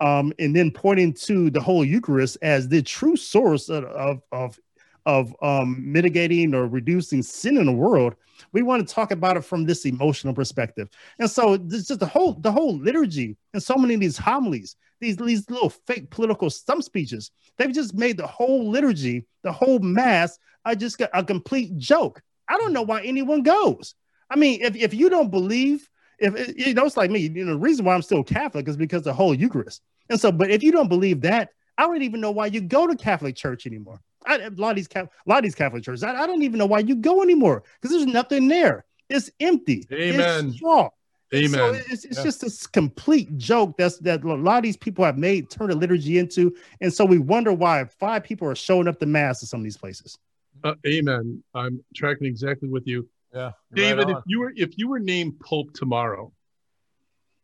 um, and then pointing to the whole Eucharist as the true source of, of, of of um, mitigating or reducing sin in the world, we want to talk about it from this emotional perspective. And so this is the whole the whole liturgy and so many of these homilies, these, these little fake political stump speeches, they've just made the whole liturgy, the whole mass, I just got a complete joke. I don't know why anyone goes. I mean, if, if you don't believe, if you know, it's like me, you know, the reason why I'm still Catholic is because the whole Eucharist. And so, but if you don't believe that, I don't even know why you go to Catholic church anymore. I, a lot of these a lot of these Catholic churches, I, I don't even know why you go anymore because there's nothing there. It's empty. Amen. It's straw. Amen. So it's, it's yeah. just this complete joke that's that a lot of these people have made turn the liturgy into, and so we wonder why five people are showing up the mass in some of these places. Uh, amen. I'm tracking exactly with you. Yeah, David. Right if you were if you were named Pope tomorrow,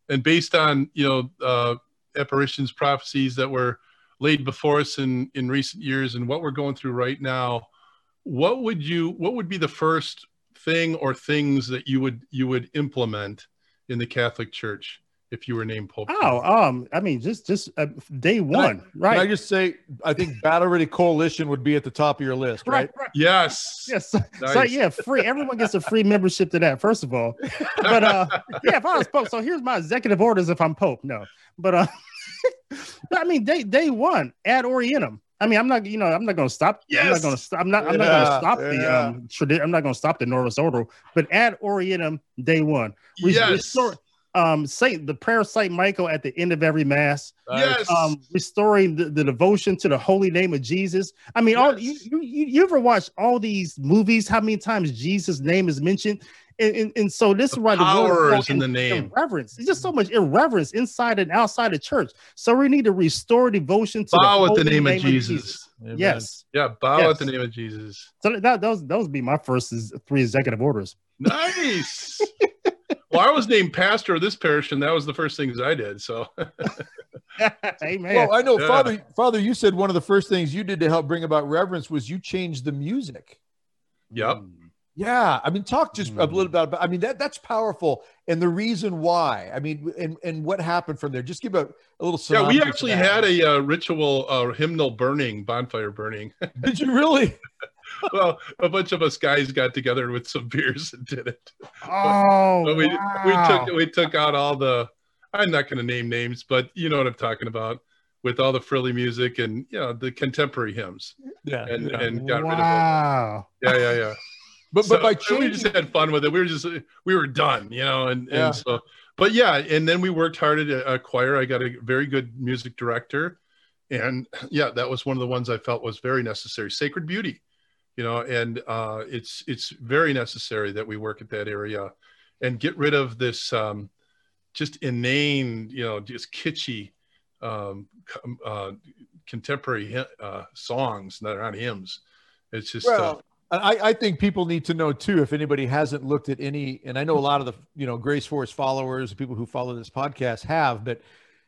and based on you know uh, apparitions, prophecies that were laid before us in in recent years and what we're going through right now what would you what would be the first thing or things that you would you would implement in the catholic church if you were named pope oh um i mean just just uh, day one can I, right i just say i think battle ready coalition would be at the top of your list right, right? right. yes yes nice. so yeah free everyone gets a free membership to that first of all but uh yeah if i was pope so here's my executive orders if i'm pope no but uh <laughs> I mean, day day one ad orientem. I mean, I'm not, you know, I'm not going to stop. Yes. I'm not going to stop. I'm not. I'm yeah, not going to stop yeah. the um. Tradi- I'm not going to stop the Novus Ordo, but ad orientem day one. yes. Restore, um, Saint the prayer of Saint Michael at the end of every mass. Yes. Um, restoring the, the devotion to the holy name of Jesus. I mean, yes. all you, you you ever watch all these movies? How many times Jesus' name is mentioned? And, and, and, so this the is why the power is in the name. Irreverence. It's just so much irreverence inside and outside the church. So we need to restore devotion to Bow the, the name, name, of Jesus. Jesus. Yes. Yeah. Bow yes. at the name of Jesus. So that those those would be my first three executive orders. Nice. well, I was named pastor of this parish, and that was the first things I did. So. <laughs> Amen. Well, I know, yeah. Father. Father, you said one of the first things you did to help bring about reverence was you changed the music. Yep. Mm. Yeah, I mean, talk just mm. a little bit about. I mean, that that's powerful, and the reason why. I mean, and and what happened from there. Just give a, a little. Yeah, we actually had a uh, ritual uh, hymnal burning, bonfire burning. <laughs> Did you really? well, a bunch of us guys got together with some <laughs> beers and did it. Oh, but we wow. we took we took out all the. I'm not going to name names, but you know what I'm talking about with all the frilly music and you know the contemporary hymns. Yeah, and yeah. and got wow. rid of them. Yeah, yeah, yeah. But so, but by changing, we just had fun with it. We were just we were done, you know, and, yeah. and so but yeah, and then we worked hard at a, choir. I got a very good music director, and <clears throat> yeah, that was one of the ones I felt was very necessary. Sacred Beauty, you know, and uh, it's it's very necessary that we work at that area and get rid of this um, just inane, you know, just kitschy um, uh, contemporary uh, songs that are not hymns. It's just uh, well, I, I think people need to know too. If anybody hasn't looked at any, and I know a lot of the you know Grace Force followers, people who follow this podcast have, but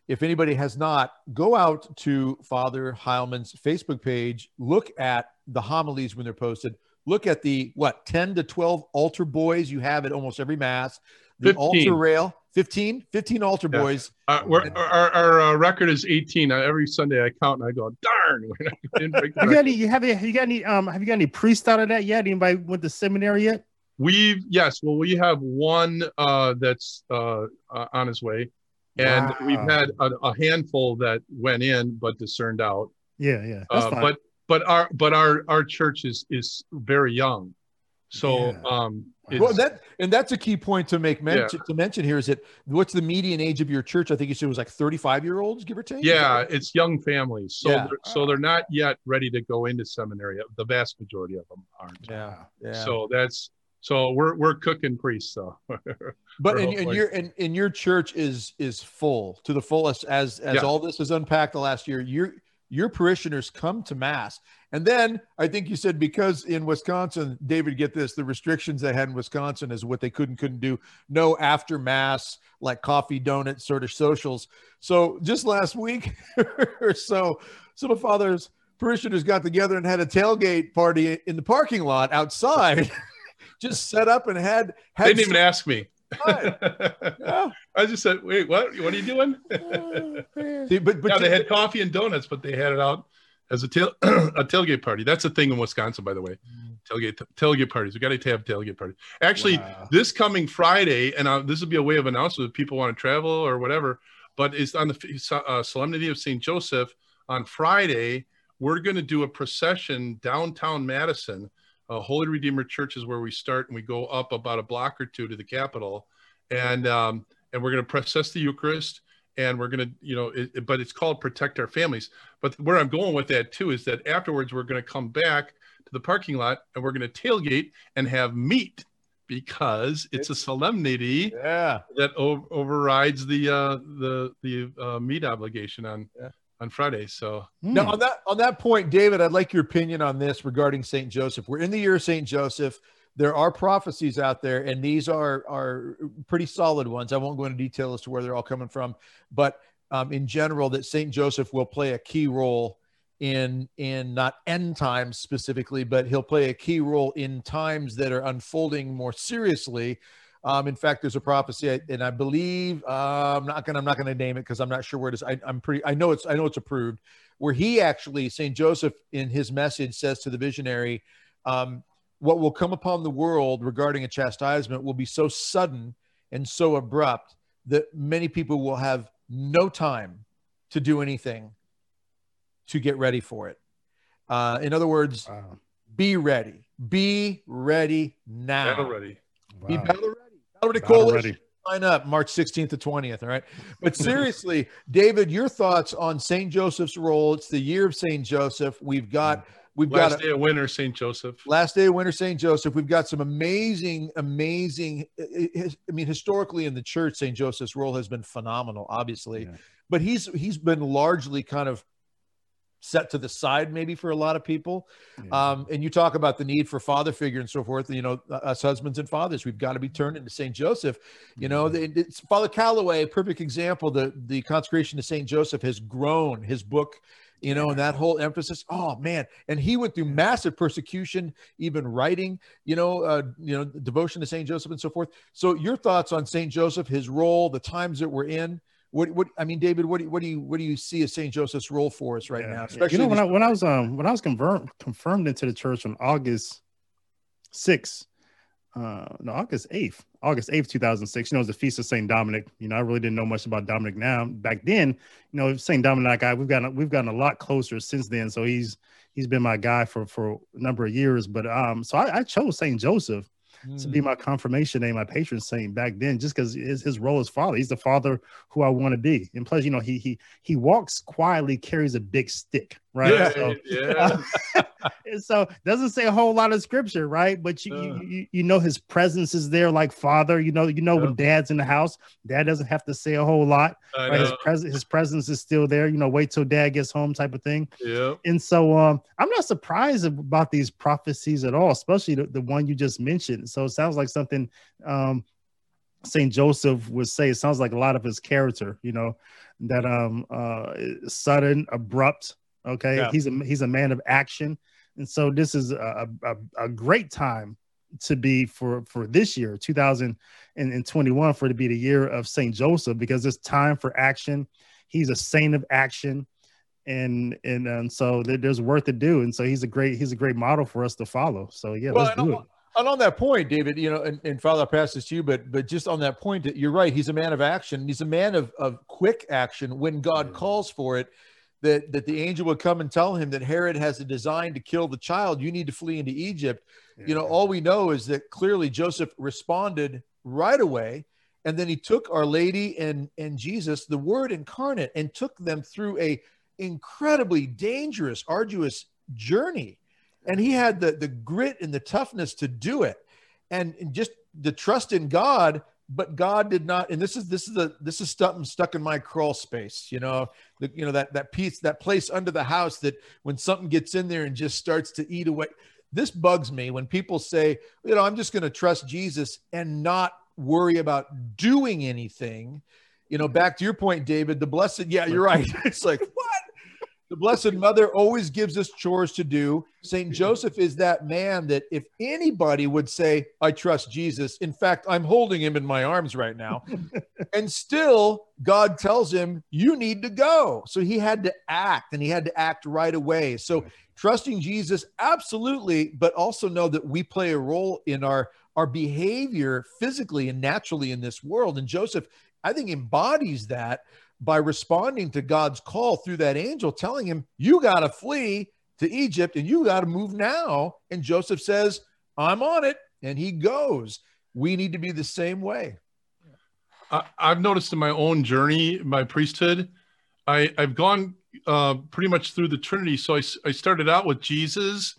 if anybody has not, go out to Father Heilman's Facebook page, look at the homilies when they're posted, look at the what 10 to 12 altar boys you have at almost every mass, the 15. altar rail, 15, 15 altar yeah. boys. Uh, our, our, our uh, record is 18. Uh, every Sunday I count and I go, darn. <laughs> have you got any, you have, you got any, um, have you got any priests out of that yet? Anybody went to seminary yet? We've, yes. Well, we have one uh, that's uh, uh, on his way. And wow. we've had a, a, handful that went in but discerned out. Yeah, yeah. Uh, but but our but our our church is is very young. So yeah. um well, that and that's a key point to make mention yeah. to mention here is that what's the median age of your church? I think you said it was like 35 year olds, give or take. Yeah, it's young families, so yeah. they're, so they're not yet ready to go into seminary. The vast majority of them aren't. Yeah, yeah. So that's so we're we're cooking priests. So, <laughs> but in, in, your in, in your church is is full to the fullest as as yeah. all this is unpacked the last year. You're your parishioners come to mass. And then I think you said because in Wisconsin, David, get this, the restrictions they had in Wisconsin is what they could and couldn't do. No after mass, like coffee, donut sort of socials. So just last week <laughs> or so, some of Father's parishioners got together and had a tailgate party in the parking lot outside. <laughs> just set up and had, had they didn't some- even ask me <laughs> yeah. I just said, wait, what? What are you doing? See, but, but yeah, they had coffee and donuts, but they had it out as a tail <clears throat> a tailgate party. That's a thing in Wisconsin, by the way. Mm. Tailgate tailgate parties. We got to have tailgate parties. Actually, wow. this coming Friday, and uh, this will be a way of announcement if people want to travel or whatever. But it's on the uh, Solemnity of Saint Joseph on Friday. We're going to do a procession downtown Madison uh, Holy Redeemer Church is where we start, and we go up about a block or two to the Capitol, and um, and we're going to process the Eucharist, and we're going to, you know, it, but it's called Protect Our Families. But where I'm going with that too is that afterwards we're going to come back to the parking lot, and we're going to tailgate and have meat because it's a solemnity yeah. that o- overrides the uh, the the uh, meat obligation on yeah on Friday. So now on that on that point, David, I'd like your opinion on this regarding Saint Joseph. We're in the year of Saint Joseph. There are prophecies out there, and these are are pretty solid ones. I won't go into detail as to where they're all coming from, but um, in general, that Saint Joseph will play a key role in in not end times specifically, but he'll play a key role in times that are unfolding more seriously um, in fact, there's a prophecy, and I believe uh, I'm not gonna I'm not gonna name it because I'm not sure where it is. I, I'm pretty I know it's I know it's approved. Where he actually Saint Joseph in his message says to the visionary, um, "What will come upon the world regarding a chastisement will be so sudden and so abrupt that many people will have no time to do anything to get ready for it." Uh, in other words, wow. be ready. Be ready now. Battle ready. Wow. Be battle ready. Already Coalition. Sign up March 16th to 20th. All right. But <laughs> seriously, David, your thoughts on St. Joseph's role? It's the year of St. Joseph. We've got we've last got a, day of winter St. Joseph. Last day of winter St. Joseph. We've got some amazing, amazing. I mean, historically in the church, St. Joseph's role has been phenomenal, obviously, yeah. but he's he's been largely kind of set to the side maybe for a lot of people yeah. um, and you talk about the need for father figure and so forth you know us husbands and fathers we've got to be turned into saint joseph you know mm-hmm. it's father calloway perfect example the the consecration to saint joseph has grown his book you know, and that whole emphasis. Oh man, and he went through massive persecution, even writing, you know, uh, you know, devotion to Saint Joseph and so forth. So, your thoughts on Saint Joseph, his role, the times that we're in. What, what I mean, David, what do you, what do you what do you see as Saint Joseph's role for us right yeah. now? Especially you know, when I when I was um when I was confirmed confirmed into the church on August 6th, uh no august 8th august 8th 2006 you know it was the feast of saint dominic you know i really didn't know much about dominic now back then you know saint dominic guy we've gotten we've gotten a lot closer since then so he's he's been my guy for for a number of years but um so i, I chose saint joseph mm. to be mm. my confirmation name, my patron saint back then, just because his, his role as father. He's the father who I want to be. And plus, you know, he he he walks quietly, carries a big stick, right? Yeah, so, <laughs> yeah. <laughs> <laughs> so doesn't say a whole lot of scripture, right? But you, uh, you you know his presence is there, like father. You know, you know when dad's in the house, dad doesn't have to say a whole lot. Right? His presence his presence is still there. You know, wait till dad gets home, type of thing. Yeah. And so um, I'm not surprised about these prophecies at all, especially the, the one you just mentioned. So it sounds like something um Saint Joseph would say. It sounds like a lot of his character, you know, that um uh sudden, abrupt. Okay, yeah. he's a he's a man of action. And so this is a, a, a great time to be for for this year 2021 for it to be the year of saint joseph because it's time for action. He's a saint of action. And and, and so there's work to do. And so he's a great he's a great model for us to follow. So yeah well, let's do it. and on that point, David, you know, and, and Father, I'll pass this to you, but but just on that point, you're right. He's a man of action. He's a man of, of quick action when God mm. calls for it that that the angel would come and tell him that Herod has a design to kill the child. You need to flee into Egypt. Yeah. You know, all we know is that clearly Joseph responded right away, and then he took Our Lady and and Jesus, the Word incarnate, and took them through a incredibly dangerous, arduous journey. And he had the the grit and the toughness to do it, and, and just the trust in God but God did not, and this is this is the this is stuck stuck in my crawl space, you know, the, you know that that piece that place under the house that when something gets in there and just starts to eat away. This bugs me when people say, you know, I'm just going to trust Jesus and not worry about doing anything. You know, back to your point, David, the blessed, yeah, you're right. <laughs> It's like? The Blessed Mother always gives us chores to do. St. Joseph is that man that if anybody would say, I trust Jesus, in fact, I'm holding him in my arms right now. <laughs> and still, God tells him, You need to go. So he had to act and he had to act right away. So trusting Jesus, absolutely, but also know that we play a role in our, our behavior physically and naturally in this world. And Joseph, I think, embodies that by responding to God's call through that angel, telling him, You got to flee to Egypt and you got to move now. And Joseph says, I'm on it. And he goes. We need to be the same way. I, have noticed in my own journey, my priesthood, I, I've gone uh, pretty much through the Trinity. So I, I started out with Jesus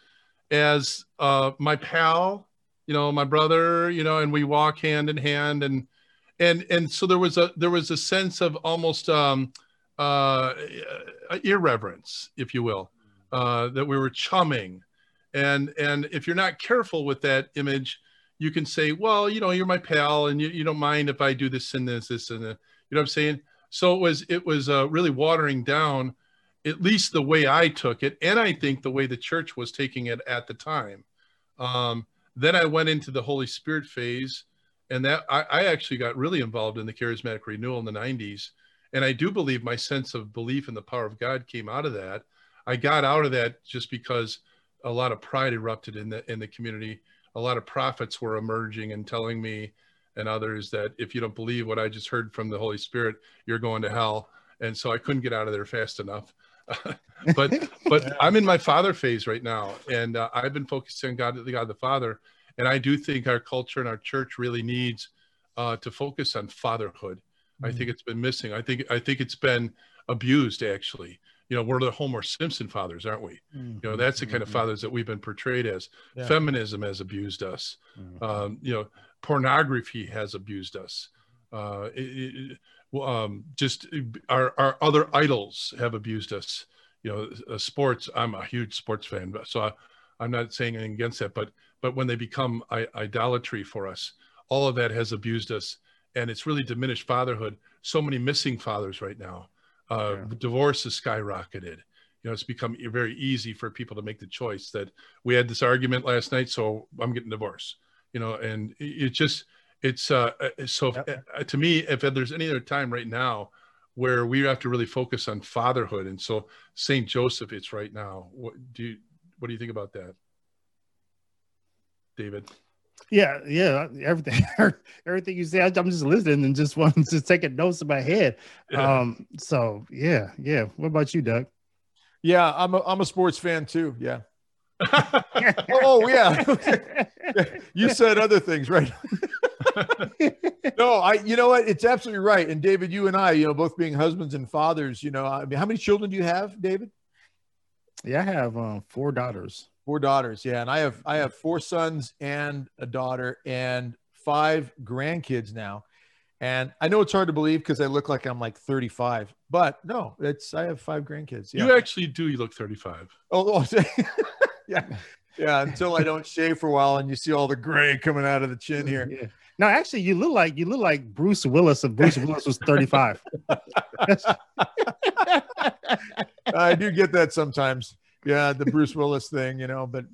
as uh, my pal, you know, my brother, you know, and we walk hand in hand. And and and so there was a there was a sense of almost um, uh, irreverence, if you will, uh, that we were chumming, and and if you're not careful with that image, you can say, well, you know, you're my pal, and you, you don't mind if I do this and this this and that. You know what I'm saying? So it was it was uh, really watering down, at least the way I took it, and I think the way the church was taking it at the time. Um, then I went into the Holy Spirit phase and that I, I, actually got really involved in the charismatic renewal in the 90s and i do believe my sense of belief in the power of god came out of that. I got out of that just because a lot of pride erupted in the in the community. A lot of prophets were emerging and telling me and others that if you don't believe what i just heard from the holy spirit you're going to hell. And so i couldn't get out of there fast enough. <laughs> But but <laughs> i'm in my father phase right now. And uh, i've been focusing on god the god the father and I do think our culture and our church really needs uh, to focus on fatherhood. Mm-hmm. I think mm. it's been missing. I think I think it's been abused actually. You know, we're the Homer Simpson fathers, aren't we? Mm-hmm. You know, that's the kind of mm-hmm. fathers that we've been portrayed as. Yeah. Feminism has abused us. Mm-hmm. Um, you know, pornography has abused us. Uh, it, it, um, just our, our other idols have abused us you know, uh, sports. I'm a huge sports fan, but so I, I'm not saying anything against that. But but when they become I- idolatry for us, all of that has abused us, and it's really diminished fatherhood. So many missing fathers right now. Uh, yeah. Divorce has skyrocketed. You know, it's become very easy for people to make the choice that we had this argument last night, so I'm getting divorced. You know, and it just it's uh, uh so yep. uh, to me, if there's any other time right now where we have to really focus on fatherhood, and so Saint Joseph, it's right now. What do you what do you think about that, David? Yeah, yeah, everything, <laughs> everything you say, I'm just listening and just wanting to take a notes in my head. Yeah. Um, so yeah, yeah. What about you, Doug? Yeah, I'm a I'm a sports fan too. Yeah. <laughs> oh yeah. <laughs> you said other things, right? no, I you know what? It's absolutely right. And David, you and I, you know, both being husbands and fathers, you know, I mean, how many children do you have, David? Yeah, I have um, four daughters. Four daughters, yeah, and I have I have four sons and a daughter and five grandkids now. And I know it's hard to believe because I look like I'm like 35, but no, it's I have five grandkids. Yeah. You actually do. You look 35. Oh, oh <laughs> yeah, yeah. Until I don't shave for a while, and you see all the gray coming out of the chin here. Yeah. No, actually, you look like you look like Bruce Willis if Bruce Willis was 35. <laughs> I do get that sometimes. Yeah, the Bruce Willis thing, you know, but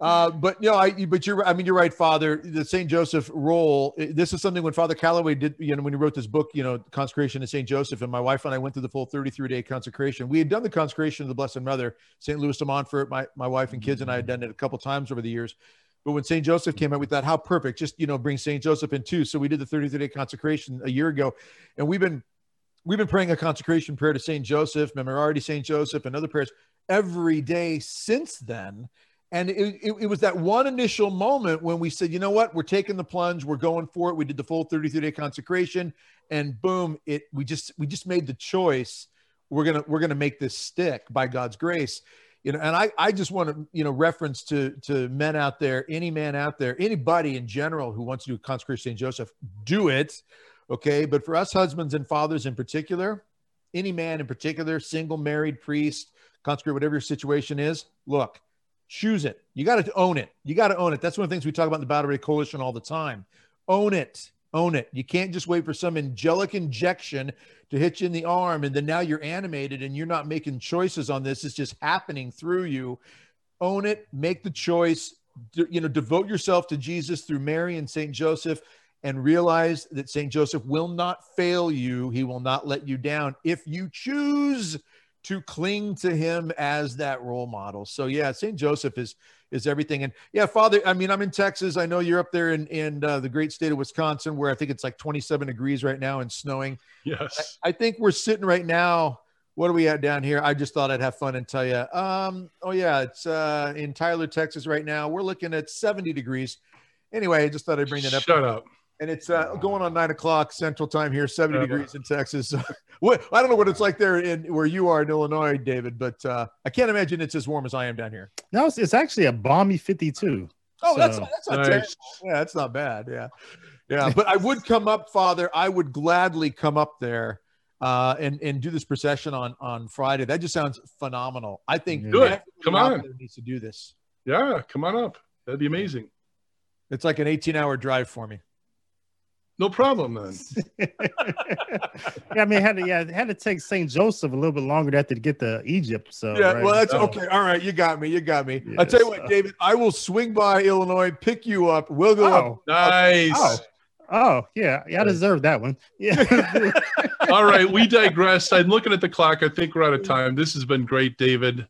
uh, but you know, I but you're I mean you're right, Father. The Saint Joseph role. This is something when Father Calloway did, you know, when he wrote this book, you know, consecration to Saint Joseph, and my wife and I went through the full 33 day consecration. We had done the consecration of the Blessed Mother, Saint Louis de Montfort. My my wife and kids and I had done it a couple times over the years. But when St. Joseph came out, we thought, how perfect, just, you know, bring St. Joseph in too. So we did the 33 day consecration a year ago. And we've been, we've been praying a consecration prayer to St. Joseph, Memorare St. Joseph, and other prayers every day since then. And it, it, it, was that one initial moment when we said, you know what, we're taking the plunge, we're going for it. We did the full 33 day consecration, and boom, it we just we just made the choice. We're gonna we're gonna make this stick by God's grace you know and i i just want to you know reference to to men out there any man out there anybody in general who wants to do consecration st joseph do it okay but for us husbands and fathers in particular any man in particular single married priest consecrate whatever your situation is look choose it you got to own it you got to own it that's one of the things we talk about in the battle coalition all the time own it own it. You can't just wait for some angelic injection to hit you in the arm and then now you're animated and you're not making choices on this. It's just happening through you. Own it, make the choice, you know, devote yourself to Jesus through Mary and St. Joseph and realize that St. Joseph will not fail you. He will not let you down if you choose to cling to him as that role model. So yeah, St. Joseph is is everything. And yeah, Father, I mean, I'm in Texas. I know you're up there in in uh, the great state of Wisconsin, where I think it's like 27 degrees right now and snowing. Yes, I, I think we're sitting right now. What are we at down here? I just thought I'd have fun and tell you. Um, oh yeah, it's uh, in Tyler, Texas right now. We're looking at 70 degrees. Anyway, I just thought I'd bring that up. Shut up and it's uh, going on nine o'clock Central Time here, seventy degrees in Texas. <laughs> I don't know what it's like there in where you are in Illinois, David, but uh, I can't imagine it's as warm as I am down here. No, it's, it's actually a balmy fifty-two. Oh, so. that's that's not nice. terrible. Yeah, that's not bad. Yeah, yeah. But I would come up, Father. I would gladly come up there uh, and and do this procession on on Friday. That just sounds phenomenal. I think good. Come on, needs to do this. Yeah, come on up. That'd be amazing. It's like an 18 hour drive for me. No problem, man. <laughs> yeah, I mean, had to yeah, had to take Saint Joseph a little bit longer to, to get to Egypt. So yeah, right? well, that's okay. All right, you got me. You got me. I'll tell you what, David. I will swing by Illinois, pick you up. We'll go oh, up. Nice. Oh. Oh yeah, yeah, I deserve that one. Yeah. <laughs> All right, we digress. I'm looking at the clock. I think we're out of time. This has been great, David.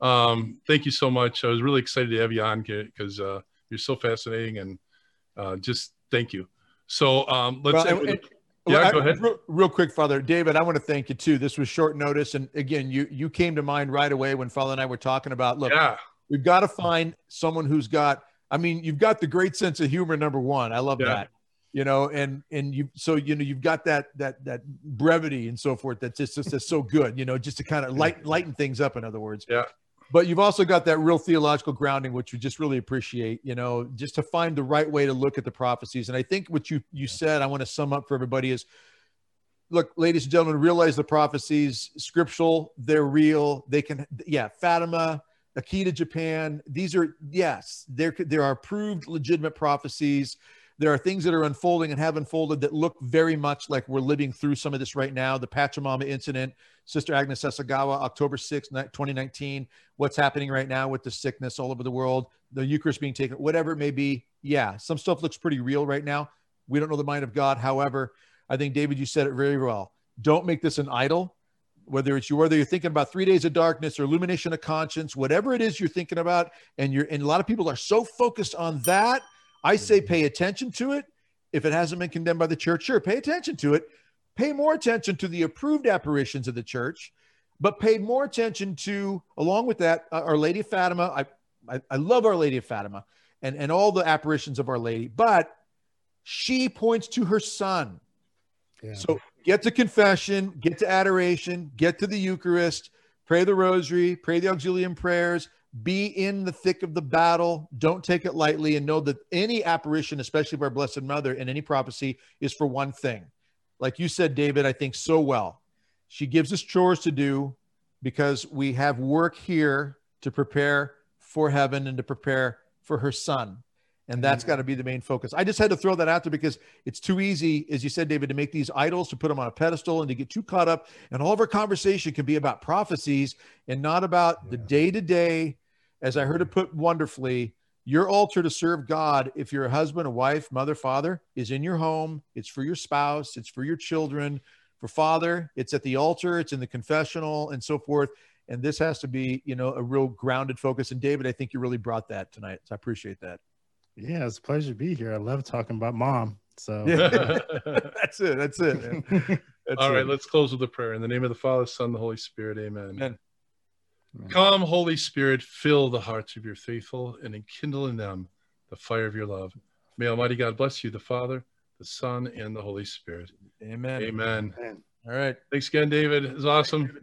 Um, thank you so much. I was really excited to have you on because uh, you're so fascinating and uh, just thank you. So um, let's. Well, and, yeah, go ahead. Real, real, quick, Father David. I want to thank you too. This was short notice, and again, you you came to mind right away when Father and I were talking about. Look, yeah. we've got to find someone who's got. I mean, you've got the great sense of humor. Number one, I love yeah. that. You know, and and you so you know you've got that that that brevity and so forth. That's just just, just so good. You know, just to kind of light lighten things up. In other words. Yeah but you've also got that real theological grounding which we just really appreciate you know just to find the right way to look at the prophecies and i think what you you said i want to sum up for everybody is look, ladies and gentlemen, realize the prophecies, scriptural, they're real. They can, yeah, Fatima, Akita Japan. These are, yes, there, there are proved legitimate prophecies. There are things that are unfolding and have unfolded that look very much like we're living through some of this right now. The Pachamama incident, Sister Agnes Sasagawa, October 6, 2019. What's happening right now with the sickness all over the world, the Eucharist being taken, whatever it may be. Yeah, some stuff looks pretty real right now. We don't know the mind of God. However, I think David, you said it very well. Don't make this an idol. Whether it's you, whether you're thinking about three days of darkness or illumination of conscience, whatever it is you're thinking about, and you're and a lot of people are so focused on that. I say mm-hmm. pay attention to it. If it hasn't been condemned by the church, sure, pay attention to it. Pay more attention to the approved apparitions of the church, but pay more attention to, along with that, uh, Our Lady of Fatima. I, I, I love Our Lady of Fatima and, and all the apparitions of Our Lady, but she points to her son. Yeah. So get to confession, get to adoration, get to the Eucharist, pray the rosary, pray the auxilium prayers, be in the thick of the battle. Don't take it lightly and know that any apparition, especially of our Blessed Mother and any prophecy, is for one thing. Like you said, David, I think so well. She gives us chores to do because we have work here to prepare for heaven and to prepare for her son. And that's mm-hmm. got to be the main focus. I just had to throw that out there because it's too easy, as you said, David, to make these idols, to put them on a pedestal and to get too caught up. And all of our conversation can be about prophecies and not about yeah. the day to day. As I heard it put wonderfully, your altar to serve God, if you're a husband, a wife, mother, father, is in your home. It's for your spouse, it's for your children. For father, it's at the altar, it's in the confessional, and so forth. And this has to be, you know, a real grounded focus. And David, I think you really brought that tonight. So I appreciate that. Yeah, it's a pleasure to be here. I love talking about mom. So yeah. <laughs> <laughs> that's it. That's it. <laughs> That's All it. right, let's close with a prayer. In the name of the Father, Son, the Holy Spirit. Amen. Amen. Come, Holy Spirit, fill the hearts of your faithful and enkindle in them the fire of your love. May Almighty God bless you, the Father, the Son, and the Holy Spirit. Amen. Amen. Amen. All right. Thanks again, David. It's awesome.